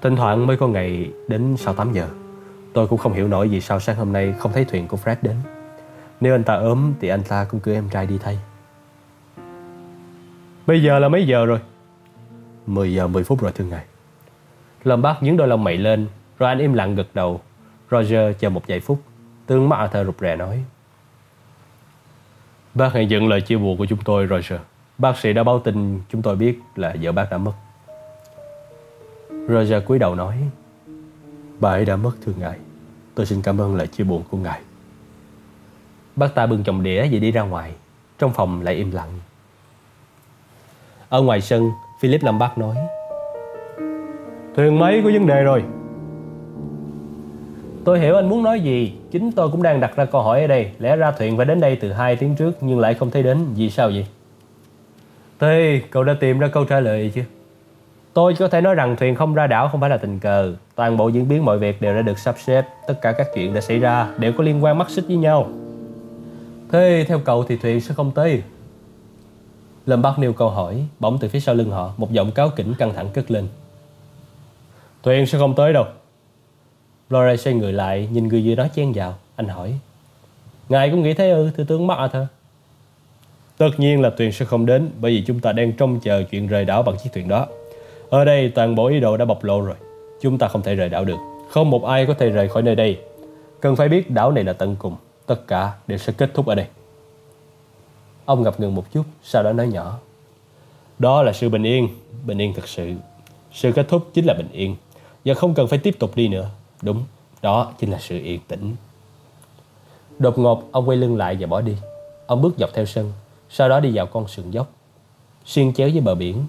Speaker 1: Thỉnh thoảng mới có ngày đến sau 8 giờ Tôi cũng không hiểu nổi vì sao sáng hôm nay không thấy thuyền của Fred đến Nếu anh ta ốm thì anh ta cũng cử em trai đi thay Bây giờ là mấy giờ rồi? 10 giờ 10 phút rồi thường ngày Lâm Bắc nhướng đôi lông mày lên, rồi anh im lặng gật đầu. Roger chờ một vài phút, tướng mắt Arthur rụt rè nói. Bác hãy dựng lời chia buồn của chúng tôi, Roger. Bác sĩ đã báo tin chúng tôi biết là vợ bác đã mất. Roger cúi đầu nói, Bà ấy đã mất thưa ngài. Tôi xin cảm ơn lời chia buồn của ngài. Bác ta bưng chồng đĩa và đi ra ngoài. Trong phòng lại im lặng. Ở ngoài sân, Philip làm bác nói, Thuyền máy có vấn đề rồi. Tôi hiểu anh muốn nói gì Chính tôi cũng đang đặt ra câu hỏi ở đây Lẽ ra thuyền phải đến đây từ 2 tiếng trước Nhưng lại không thấy đến Vì sao vậy thì cậu đã tìm ra câu trả lời chưa Tôi có thể nói rằng thuyền không ra đảo không phải là tình cờ. Toàn bộ diễn biến mọi việc đều đã được sắp xếp. Tất cả các chuyện đã xảy ra Đều có liên quan mắc xích với nhau. Thế, theo cậu thì thuyền sẽ không tới. Lâm Bắc nêu câu hỏi, Bỗng từ phía sau lưng họ, Một giọng cáo kỉnh căng thẳng cất lên. Thuyền sẽ không tới đâu. Lore xoay người lại, nhìn người dưới đó chen vào. Anh hỏi, Ngài cũng nghĩ thế ư, thưa tướng MacArthur Tất nhiên là thuyền sẽ không đến Bởi vì chúng ta đang trông chờ chuyện rời đảo bằng chiếc thuyền đó. Ở đây toàn bộ ý đồ đã bộc lộ rồi. Chúng ta không thể rời đảo được. Không một ai có thể rời khỏi nơi đây. Cần phải biết đảo này là tận cùng. Tất cả đều sẽ kết thúc ở đây. Ông ngập ngừng một chút Sau đó nói nhỏ. Đó là sự bình yên. Bình yên thật sự. Sự kết thúc chính là bình yên. Và không cần phải tiếp tục đi nữa. Đúng, đó chính là sự yên tĩnh. Đột ngột, ông quay lưng lại và bỏ đi. Ông bước dọc theo sân, sau đó đi vào con sườn dốc. Xuyên chéo với bờ biển,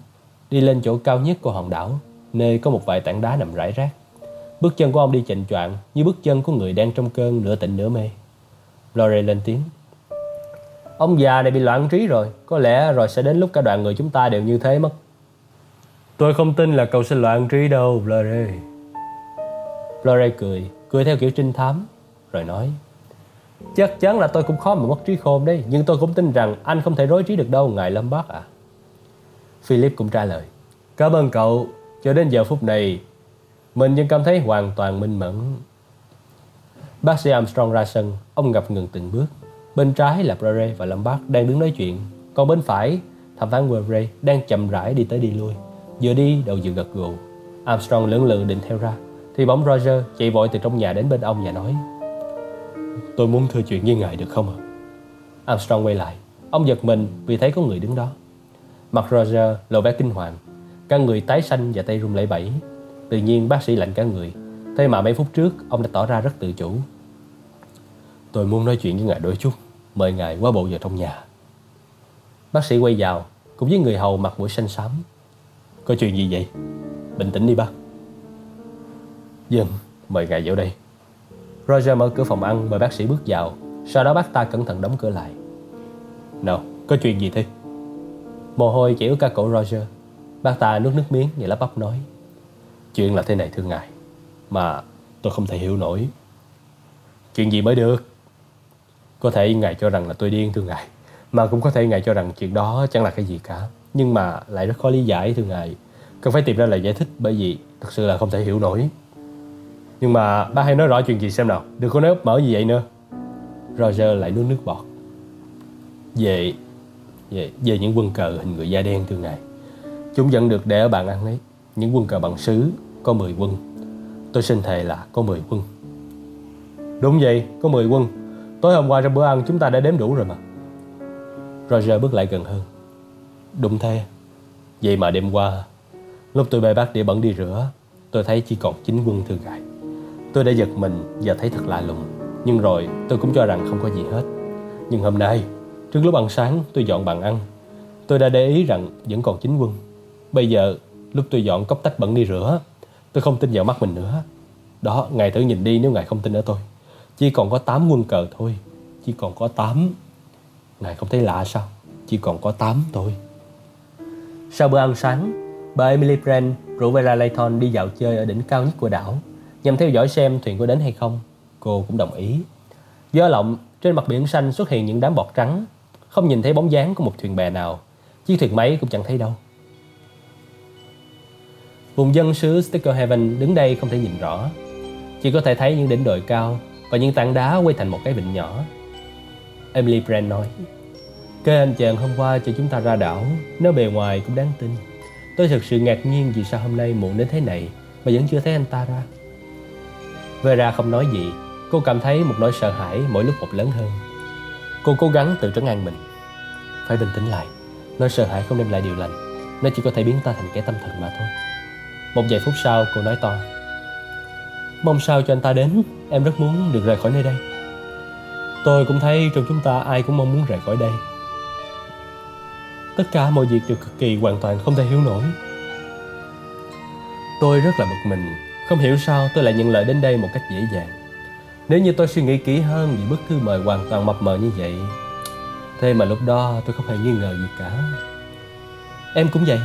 Speaker 1: đi lên chỗ cao nhất của hòn đảo, nơi có một vài tảng đá nằm rải rác. Bước chân của ông đi chệnh choạng như bước chân của người đang trong cơn nửa tỉnh nửa mê. Lore lên tiếng. Ông già này bị loạn trí rồi, có lẽ rồi sẽ đến lúc cả đoàn người chúng ta đều như thế mất. Tôi không tin là cậu sẽ loạn trí đâu, Lore. Flore cười, cười theo kiểu trinh thám, rồi nói Chắc chắn là tôi cũng khó mà mất trí khôn đấy, Nhưng tôi cũng tin rằng anh không thể rối trí được đâu, Ngài Lâm bác à Philip cũng trả lời, Cảm ơn cậu. Cho đến giờ phút này, Mình vẫn cảm thấy hoàn toàn minh mẫn. Bác sĩ Armstrong ra sân, Ông ngập ngừng từng bước. Bên trái là Brere và Lâm bác đang đứng nói chuyện, Còn bên phải, Thẩm phán Webre đang chậm rãi đi tới đi lui, Vừa đi đầu vừa gật gù. Armstrong lưỡng lự định theo ra, thì bóng Roger chạy vội từ trong nhà đến bên ông và nói Tôi muốn thưa chuyện với ngài được không ạ? Armstrong quay lại. Ông giật mình vì thấy có người đứng đó. Mặt Roger lộ vẻ kinh hoàng. Cả người tái xanh và tay run lẩy bẩy. Tự nhiên bác sĩ lạnh cả người. Thế mà mấy phút trước ông đã tỏ ra rất tự chủ. Tôi muốn nói chuyện với ngài đôi chút. Mời ngài qua bộ vào trong nhà. Bác sĩ quay vào Cùng với người hầu mặt mũi xanh xám. Có chuyện gì vậy? Bình tĩnh đi bác. Dân, mời ngài vào đây. Roger mở cửa phòng ăn mời bác sĩ bước vào. Sau đó bác ta cẩn thận đóng cửa lại. Nào, có chuyện gì thế? Mồ hôi chảy ướt cả cổ Roger. Bác ta nuốt nước miếng và lắp bắp nói. Chuyện là thế này thưa ngài Mà tôi không thể hiểu nổi. Chuyện gì mới được? Có thể ngài cho rằng là tôi điên thưa ngài Mà cũng có thể ngài cho rằng chuyện đó chẳng là cái gì cả. Nhưng mà lại rất khó lý giải thưa ngài Cần phải tìm ra lời giải thích bởi vì Thật sự là không thể hiểu nổi nhưng mà bác hãy nói rõ chuyện gì xem nào. Đừng có nói úp mở gì vậy nữa. Roger lại nuốt nước bọt. Về về, về những quân cờ hình người da đen thường ngày. Chúng vẫn được để ở bàn ăn ấy. Những quân cờ bằng sứ Có 10 quân. Tôi xin thề là có 10 quân. Đúng vậy, có 10 quân. Tối hôm qua trong bữa ăn chúng ta đã đếm đủ rồi mà. Roger bước lại gần hơn. Đúng thế. Vậy mà đêm qua Lúc tôi bê bát đĩa bẩn đi rửa Tôi thấy chỉ còn 9 quân thường ngày Tôi đã giật mình và thấy thật lạ lùng. Nhưng rồi tôi cũng cho rằng không có gì hết. Nhưng hôm nay Trước lúc ăn sáng tôi dọn bàn ăn. Tôi đã để ý rằng vẫn còn chín quân. Bây giờ lúc tôi dọn cốc tách bẩn đi rửa Tôi không tin vào mắt mình nữa. Đó, ngài thử nhìn đi nếu ngài không tin ở tôi. Chỉ còn có 8 quân cờ thôi. Chỉ còn có 8 Ngài không thấy lạ sao? Chỉ còn có 8 thôi. Sau bữa ăn sáng Bà Emily Brand rủ Vera Layton đi dạo chơi ở đỉnh cao nhất của đảo nhằm theo dõi xem thuyền có đến hay không. Cô cũng đồng ý. do lộng, trên mặt biển xanh xuất hiện những đám bọt trắng. Không nhìn thấy bóng dáng của một thuyền bè nào. Chiếc thuyền máy cũng chẳng thấy đâu. Vùng dân xứ Sticker Heaven đứng đây không thể nhìn rõ. Chỉ có thể thấy những đỉnh đồi cao và những tảng đá quay thành một cái vịnh nhỏ. Emily Brand nói, Kê anh chàng hôm qua cho chúng ta ra đảo, nó bề ngoài cũng đáng tin. Tôi thực sự ngạc nhiên vì sao hôm nay muộn đến thế này mà vẫn chưa thấy anh ta ra Vera không nói gì. Cô cảm thấy một nỗi sợ hãi mỗi lúc một lớn hơn. Cô cố gắng tự trấn an mình. Phải bình tĩnh lại. Nỗi sợ hãi không đem lại điều lành. Nó chỉ có thể biến ta thành kẻ tâm thần mà thôi. Một vài phút sau, cô nói to. Mong sao cho anh ta đến. Em rất muốn được rời khỏi nơi đây. Tôi cũng thấy trong chúng ta ai cũng mong muốn rời khỏi đây. Tất cả mọi việc đều cực kỳ hoàn toàn không thể hiểu nổi. Tôi rất là bực mình. Không hiểu sao tôi lại nhận lời đến đây một cách dễ dàng. Nếu như tôi suy nghĩ kỹ hơn về bức thư mời hoàn toàn mập mờ như vậy, Thế mà lúc đó tôi không hề nghi ngờ gì cả. Em cũng vậy.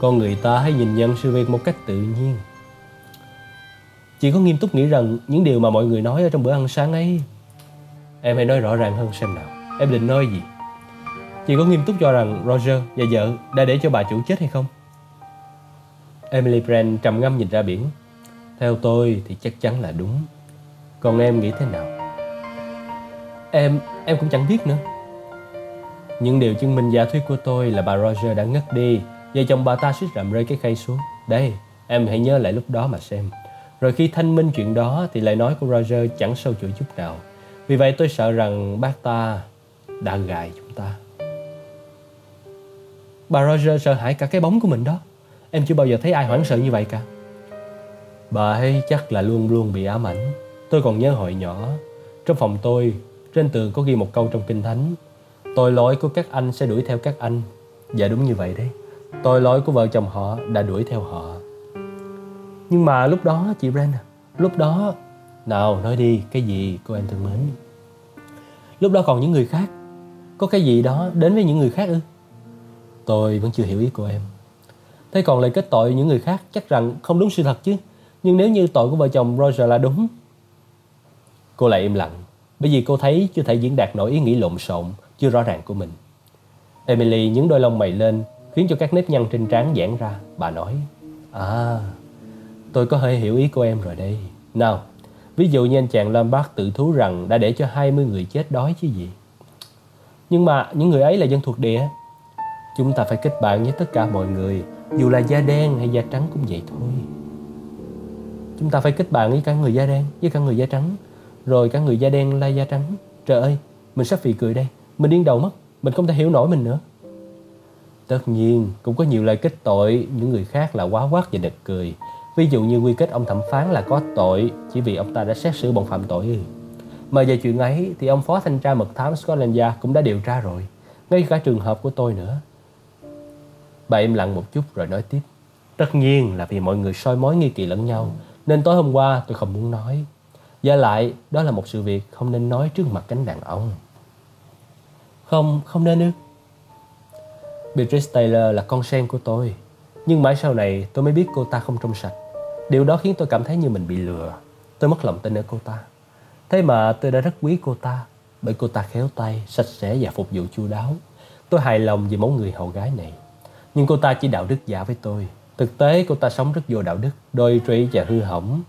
Speaker 1: Con người ta hãy nhìn nhận sự việc một cách tự nhiên. Chị có nghiêm túc nghĩ rằng những điều mà mọi người nói ở trong bữa ăn sáng ấy, Em hãy nói rõ ràng hơn xem nào. Em định nói gì? Chị có nghiêm túc cho rằng Roger và vợ đã để cho bà chủ chết hay không? Emily Brand trầm ngâm nhìn ra biển. Theo tôi thì chắc chắn là đúng. Còn em nghĩ thế nào? Em, em cũng chẳng biết nữa. Những điều chứng minh giả thuyết của tôi là bà Roger đã ngất đi. Vợ chồng bà ta suýt rạm rơi cái khay xuống. Đây, em hãy nhớ lại lúc đó mà xem. Rồi khi thanh minh chuyện đó thì lời nói của Roger chẳng sâu chuỗi chút nào. Vì vậy tôi sợ rằng bác ta đã gài chúng ta. Bà Roger sợ hãi cả cái bóng của mình đó. Em chưa bao giờ thấy ai hoảng sợ như vậy cả. Bà ấy chắc là luôn luôn bị ám ảnh. Tôi còn nhớ hồi nhỏ, Trong phòng tôi, Trên tường có ghi một câu trong kinh thánh, Tội lỗi của các anh sẽ đuổi theo các anh. Dạ đúng như vậy đấy. Tội lỗi của vợ chồng họ đã đuổi theo họ. Nhưng mà lúc đó, chị Brenda, Lúc đó, Nào nói đi, cái gì cô em thân mến? Lúc đó còn những người khác, Có cái gì đó đến với những người khác ư? Tôi vẫn chưa hiểu ý của em. Thế còn lời kết tội những người khác, chắc rằng không đúng sự thật chứ. Nhưng nếu như tội của vợ chồng Roger là đúng. Cô lại im lặng, bởi vì cô thấy chưa thể diễn đạt nổi ý nghĩ lộn xộn, chưa rõ ràng của mình. Emily nhướng đôi lông mày lên, khiến cho các nếp nhăn trên trán giãn ra. Bà nói, À, tôi có hơi hiểu ý của em rồi đây. Nào, ví dụ như anh chàng Lombard tự thú rằng đã để cho 20 người chết đói chứ gì. Nhưng mà những người ấy là dân thuộc địa. Chúng ta phải kết bạn với tất cả mọi người dù là da đen hay da trắng cũng vậy thôi chúng ta phải kết bạn với cả người da đen với cả người da trắng. Rồi cả người da đen lai da trắng. Trời ơi mình sắp phì cười đây. Mình điên đầu mất. Mình không thể hiểu nổi mình nữa. Tất nhiên cũng có nhiều lời kết tội. Những người khác là quá quát và nực cười. Ví dụ như quy kết ông thẩm phán là có tội chỉ vì ông ta đã xét xử bọn phạm tội mà về chuyện ấy thì ông phó thanh tra mật thám Scotland Yard cũng đã điều tra rồi. Ngay cả trường hợp của tôi nữa. Bà im lặng một chút rồi nói tiếp. Tất nhiên là vì mọi người soi mối nghi kỳ lẫn nhau, nên tối hôm qua tôi không muốn nói. Và lại, đó là một sự việc không nên nói trước mặt cánh đàn ông. Không, không nên ư. Beatrice Taylor là con sen của tôi. Nhưng mãi sau này tôi mới biết cô ta không trong sạch. Điều đó khiến tôi cảm thấy như mình bị lừa. Tôi mất lòng tin ở cô ta. Thế mà tôi đã rất quý cô ta bởi cô ta khéo tay, sạch sẽ và phục vụ chu đáo. Tôi hài lòng về mẫu người hầu gái này. Nhưng cô ta chỉ đạo đức giả với tôi Thực tế cô ta sống rất vô đạo đức, Đôi trí và hư hỏng.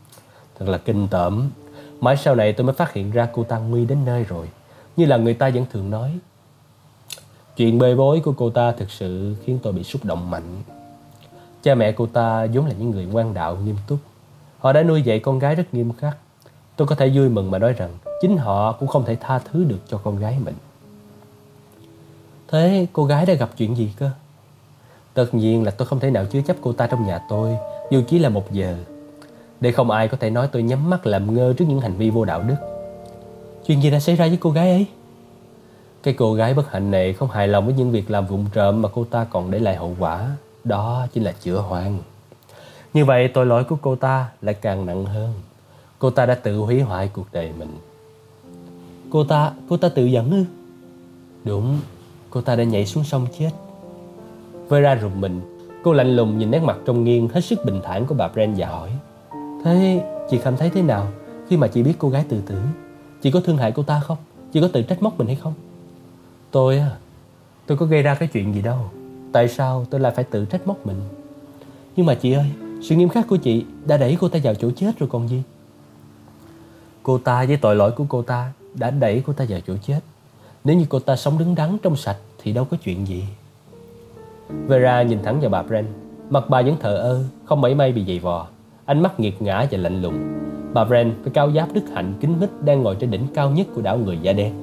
Speaker 1: Thật là kinh tởm. Mãi sau này tôi mới phát hiện ra cô ta nguy đến nơi rồi, Như là người ta vẫn thường nói. Chuyện bê bối của cô ta thực sự khiến tôi bị xúc động mạnh. Cha mẹ cô ta vốn là những người ngoan đạo, nghiêm túc. Họ đã nuôi dạy con gái rất nghiêm khắc. Tôi có thể vui mừng mà nói rằng Chính họ cũng không thể tha thứ được cho con gái mình. Thế cô gái đã gặp chuyện gì cơ? Tất nhiên là tôi không thể nào chứa chấp cô ta trong nhà tôi Dù chỉ là một giờ. Để không ai có thể nói tôi nhắm mắt làm ngơ trước những hành vi vô đạo đức. Chuyện gì đã xảy ra với cô gái ấy? Cái cô gái bất hạnh này không hài lòng với những việc làm vụng trộm mà cô ta còn để lại hậu quả. Đó chính là chữa hoang. Như vậy tội lỗi của cô ta lại càng nặng hơn. Cô ta đã tự hủy hoại cuộc đời mình. Cô ta, cô ta tự dẫn ư? Đúng, cô ta đã nhảy xuống sông chết. Vera rùng mình Cô lạnh lùng nhìn nét mặt trong nghiêng hết sức bình thản của bà Brand và hỏi Thế chị cảm thấy thế nào khi mà chị biết cô gái tự tử? Chị có thương hại cô ta không? Chị có tự trách móc mình hay không? Tôi à, tôi có gây ra cái chuyện gì đâu Tại sao tôi lại phải tự trách móc mình? Nhưng mà chị ơi, sự nghiêm khắc của chị đã đẩy cô ta vào chỗ chết rồi còn gì? Cô ta với tội lỗi của cô ta đã đẩy cô ta vào chỗ chết Nếu như cô ta sống đứng đắn trong sạch thì đâu có chuyện gì Vera nhìn thẳng vào bà Brent Mặt bà vẫn thờ ơ Không mảy may bị dày vò ánh mắt nghiệt ngã và lạnh lùng. Bà Brent với cao giáp đức hạnh kính mít đang ngồi trên đỉnh cao nhất của đảo người da đen.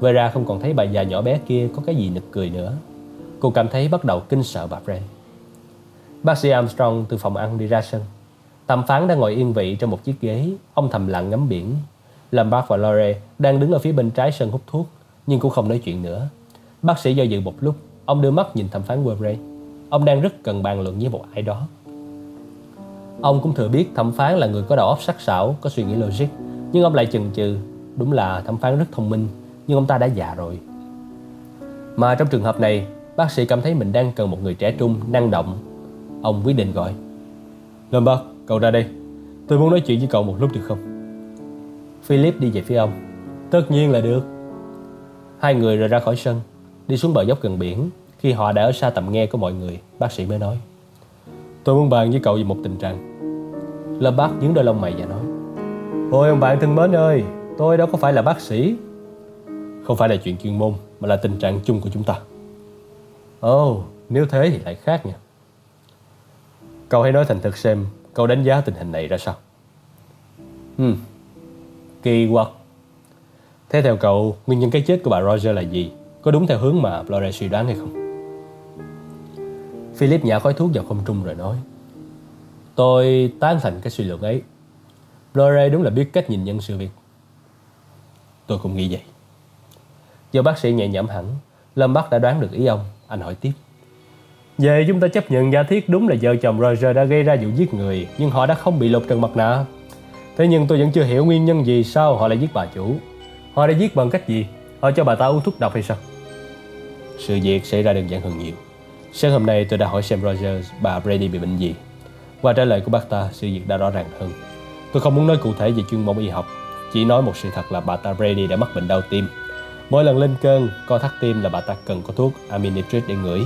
Speaker 1: Vera không còn thấy bà già nhỏ bé kia có cái gì nực cười nữa. Cô cảm thấy bắt đầu kinh sợ bà Brent. Bác sĩ Armstrong từ phòng ăn đi ra sân. Thẩm phán đang ngồi yên vị trong một chiếc ghế, ông thầm lặng ngắm biển. Lambert và Lore đang đứng ở phía bên trái sân hút thuốc, nhưng cũng không nói chuyện nữa. Bác sĩ do dự một lúc, ông đưa mắt nhìn thẩm phán Webre. Ông đang rất cần bàn luận với một ai đó. Ông cũng thừa biết thẩm phán là người có đầu óc sắc sảo, có suy nghĩ logic, nhưng ông lại chần chừ. Đúng là thẩm phán rất thông minh, nhưng ông ta đã già rồi. Mà trong trường hợp này, bác sĩ cảm thấy mình đang cần một người trẻ trung, năng động. Ông quyết định gọi. Lombard, cậu ra đây. Tôi muốn nói chuyện với cậu một lúc được không? Philip đi về phía ông. Tất nhiên là được. Hai người rời ra khỏi sân, đi xuống bờ dốc gần biển. Khi họ đã ở xa tầm nghe của mọi người, bác sĩ mới nói. Tôi muốn bàn với cậu về một tình trạng. Lâm Bác nhướng đôi lông mày và nói. Ôi ông bạn thân mến ơi, tôi đâu có phải là bác sĩ. Không phải là chuyện chuyên môn, mà là tình trạng chung của chúng ta. Ồ, oh, nếu thế thì lại khác nha. Cậu hãy nói thành thật xem, cậu đánh giá tình hình này ra sao? Hmm, kỳ quặc. Thế theo cậu, nguyên nhân cái chết của bà Roger là gì? Có đúng theo hướng mà Blore suy đoán hay không? Philip nhả khói thuốc vào không trung rồi nói, Tôi tán thành cái suy luận ấy. Blore đúng là biết cách nhìn nhận sự việc. Tôi cũng nghĩ vậy. Do bác sĩ nhẹ nhõm hẳn, Lâm Bắc đã đoán được ý ông. Anh hỏi tiếp, Về chúng ta chấp nhận giả thiết đúng là vợ chồng Roger đã gây ra vụ giết người, Nhưng họ đã không bị lột trần mặt nạ. Thế nhưng tôi vẫn chưa hiểu nguyên nhân gì sao họ lại giết bà chủ. Họ đã giết bằng cách gì? Họ cho bà ta uống thuốc độc hay sao? Sự việc xảy ra đơn giản hơn nhiều. Sáng hôm nay tôi đã hỏi xem Rogers bà Brady bị bệnh gì. Qua trả lời của bác ta sự việc đã rõ ràng hơn. Tôi không muốn nói cụ thể về chuyên môn y học Chỉ nói một sự thật là bà ta Brady đã mắc bệnh đau tim. Mỗi lần lên cơn, co thắt tim là bà ta cần có thuốc Aminitrit để ngửi.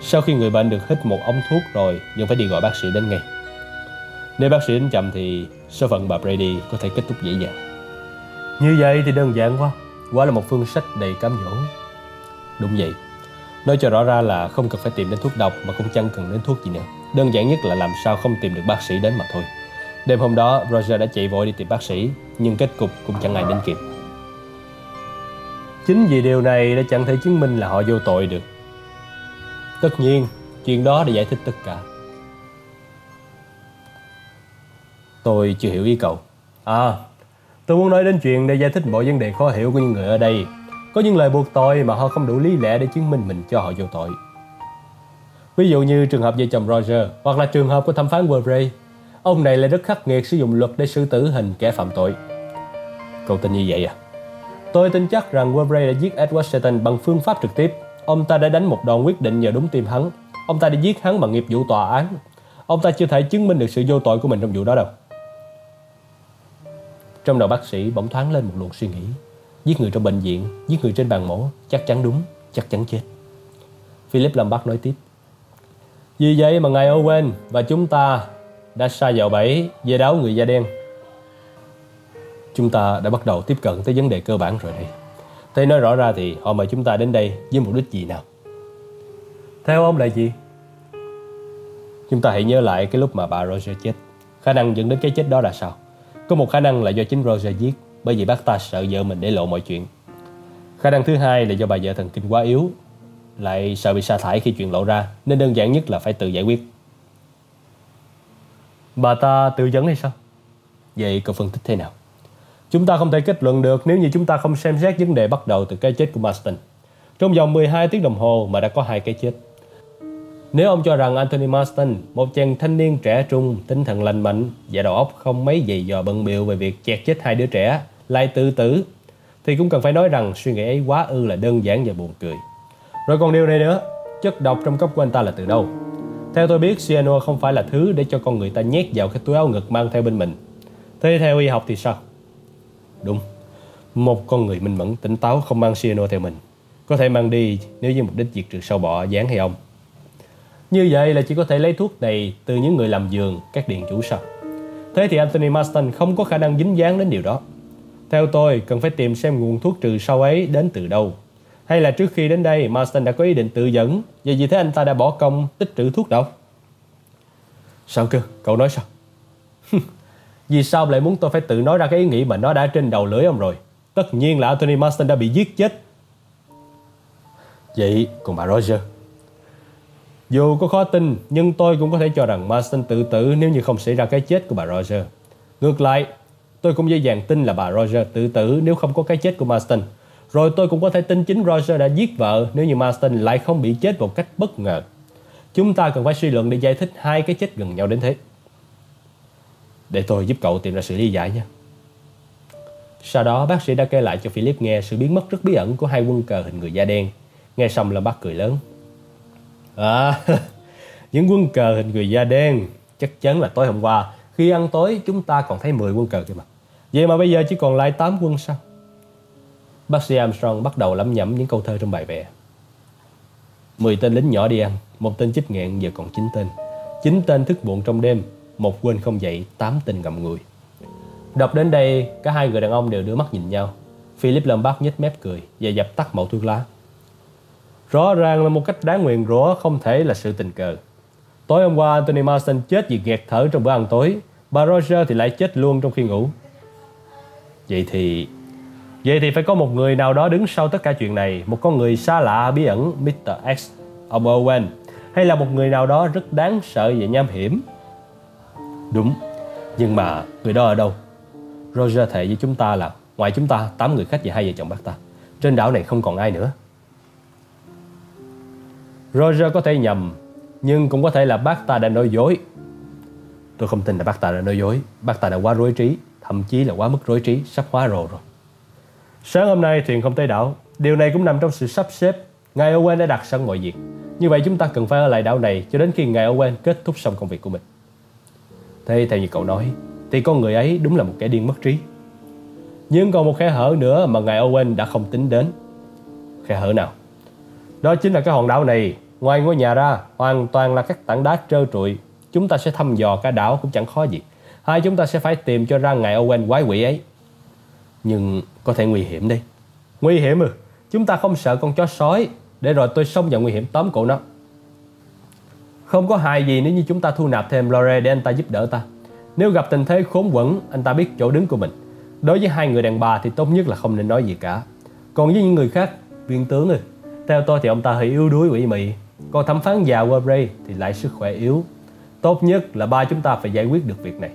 Speaker 1: Sau khi người bệnh được hít một ống thuốc rồi vẫn phải đi gọi bác sĩ đến ngay. Nếu bác sĩ đến chậm thì số phận bà Brady có thể kết thúc dễ dàng. Như vậy thì đơn giản quá. Quá là một phương sách đầy cám dỗ. Đúng vậy Nói cho rõ ra là không cần phải tìm đến thuốc độc mà cũng chẳng cần đến thuốc gì nữa. Đơn giản nhất là làm sao không tìm được bác sĩ đến mà thôi. Đêm hôm đó, Roger đã chạy vội đi tìm bác sĩ, nhưng kết cục cũng chẳng ai đến kịp. Chính vì điều này đã chẳng thể chứng minh là họ vô tội được. Tất nhiên, chuyện đó để giải thích tất cả. Tôi chưa hiểu ý cậu. À, tôi muốn nói đến chuyện để giải thích mọi vấn đề khó hiểu của những người ở đây có những lời buộc tội mà họ không đủ lý lẽ để chứng minh mình cho họ vô tội. Ví dụ như trường hợp vợ chồng Roger hoặc là trường hợp của thẩm phán Webrey. Ông này lại rất khắc nghiệt sử dụng luật để xử tử hình kẻ phạm tội. Cậu tin như vậy à? Tôi tin chắc rằng Webrey đã giết Edward Seton bằng phương pháp trực tiếp. Ông ta đã đánh một đòn quyết định vào đúng tim hắn. Ông ta đã giết hắn bằng nghiệp vụ tòa án. Ông ta chưa thể chứng minh được sự vô tội của mình trong vụ đó đâu. Trong đầu bác sĩ bỗng thoáng lên một luồng suy nghĩ. Giết người trong bệnh viện, giết người trên bàn mổ, chắc chắn đúng, chắc chắn chết. Philip Lombard nói tiếp. Vì vậy mà ngài Owen và chúng ta đã sai vào bẫy về đáo người da đen. Chúng ta đã bắt đầu tiếp cận tới vấn đề cơ bản rồi đây. Thế nói rõ ra thì họ mời chúng ta đến đây với mục đích gì nào? Theo ông là gì? Chúng ta hãy nhớ lại cái lúc mà bà Roger chết. Khả năng dẫn đến cái chết đó là sao? Có một khả năng là do chính Roger giết bởi vì bác ta sợ vợ mình để lộ mọi chuyện. Khả năng thứ hai là do bà vợ thần kinh quá yếu, lại sợ bị sa thải khi chuyện lộ ra, nên đơn giản nhất là phải tự giải quyết. Bà ta tự vấn hay sao? Vậy cậu phân tích thế nào? Chúng ta không thể kết luận được nếu như chúng ta không xem xét vấn đề bắt đầu từ cái chết của Marston. Trong vòng 12 tiếng đồng hồ mà đã có hai cái chết. Nếu ông cho rằng Anthony Marston, một chàng thanh niên trẻ trung, tinh thần lành mạnh và đầu óc không mấy dày dò bận biệu về việc chẹt chết hai đứa trẻ, lại tự tử thì cũng cần phải nói rằng suy nghĩ ấy quá ư là đơn giản và buồn cười. Rồi còn điều này nữa, chất độc trong cốc của anh ta là từ đâu? Theo tôi biết, cyanua không phải là thứ để cho con người ta nhét vào cái túi áo ngực mang theo bên mình. Thế theo y học thì sao? Đúng, một con người minh mẫn tỉnh táo không mang cyanua theo mình. Có thể mang đi nếu như mục đích diệt trừ sâu bọ, dán hay ong. Như vậy là chỉ có thể lấy thuốc này từ những người làm giường, các điện chủ sao? Thế thì Anthony Marston không có khả năng dính dáng đến điều đó. Theo tôi, cần phải tìm xem nguồn thuốc trừ sâu ấy đến từ đâu. Hay là trước khi đến đây, Marston đã có ý định tự dẫn, và vì thế anh ta đã bỏ công tích trữ thuốc độc? Sao cơ? Cậu nói sao? (laughs) Vì sao lại muốn tôi phải tự nói ra cái ý nghĩ mà nó đã trên đầu lưỡi ông rồi? Tất nhiên là Anthony Marston đã bị giết chết. Vậy còn bà Roger? Dù có khó tin, nhưng tôi cũng có thể cho rằng Marston tự tử nếu như không xảy ra cái chết của bà Roger. Ngược lại, tôi cũng dễ dàng tin là bà Roger tự tử nếu không có cái chết của Marston. Rồi tôi cũng có thể tin chính Roger đã giết vợ nếu như Marston lại không bị chết một cách bất ngờ. Chúng ta cần phải suy luận để giải thích hai cái chết gần nhau đến thế. Để tôi giúp cậu tìm ra sự lý giải nha. Sau đó bác sĩ đã kể lại cho Philip nghe sự biến mất rất bí ẩn của hai quân cờ hình người da đen. Nghe xong là bác cười lớn. À, (laughs) những quân cờ hình người da đen chắc chắn là tối hôm qua khi ăn tối chúng ta còn thấy 10 quân cờ kia mà. Vậy mà bây giờ chỉ còn lại 8 quân sao? Bác sĩ Armstrong bắt đầu lẩm nhẩm những câu thơ trong bài vẽ. 10 tên lính nhỏ đi ăn, một tên chích nghẹn giờ còn 9 tên. 9 tên thức muộn trong đêm, một quên không dậy, 8 tên ngậm người. Đọc đến đây, cả hai người đàn ông đều đưa mắt nhìn nhau. Philip Lombard nhếch mép cười và dập tắt mẩu thuốc lá. Rõ ràng là một cách đáng nguyền rủa không thể là sự tình cờ. Tối hôm qua Anthony Marston chết vì nghẹt thở trong bữa ăn tối. Bà Roger thì lại chết luôn trong khi ngủ. Vậy thì... Vậy thì phải có một người nào đó đứng sau tất cả chuyện này. Một con người xa lạ bí ẩn Mr. X, ông Owen. Hay là một người nào đó rất đáng sợ và nham hiểm. Đúng. Nhưng mà người đó ở đâu? Roger thề với chúng ta là ngoài chúng ta, 8 người khách và hai vợ chồng bác ta. Trên đảo này không còn ai nữa. Roger có thể nhầm, nhưng cũng có thể là bác ta đã nói dối. Tôi không tin là bác ta đã nói dối. Bác ta đã quá rối trí, thậm chí là quá mức rối trí, sắp hóa rồ rồi. Sáng hôm nay thuyền không tới đảo. Điều này cũng nằm trong sự sắp xếp. Ngài Owen đã đặt sẵn mọi việc. Như vậy chúng ta cần phải ở lại đảo này cho đến khi ngài Owen kết thúc xong công việc của mình. Thế theo như cậu nói, thì con người ấy đúng là một kẻ điên mất trí. Nhưng còn một khe hở nữa mà ngài Owen đã không tính đến. Khe hở nào? Đó chính là cái hòn đảo này. Ngoài ngôi nhà ra, hoàn toàn là các tảng đá trơ trụi. Chúng ta sẽ thăm dò cả đảo cũng chẳng khó gì. Hai chúng ta sẽ phải tìm cho ra ngài Owen quái quỷ ấy. Nhưng có thể nguy hiểm đi. Nguy hiểm ư? Chúng ta không sợ con chó sói để rồi tôi xông vào nguy hiểm tóm cổ nó. Không có hại gì nếu như chúng ta thu nạp thêm Lore để anh ta giúp đỡ ta. Nếu gặp tình thế khốn quẩn, anh ta biết chỗ đứng của mình. Đối với hai người đàn bà thì tốt nhất là không nên nói gì cả. Còn với những người khác, viên tướng ơi, theo tôi thì ông ta hơi yếu đuối ủy mị. Còn thẩm phán già Webrey thì lại sức khỏe yếu. Tốt nhất là ba chúng ta phải giải quyết được việc này.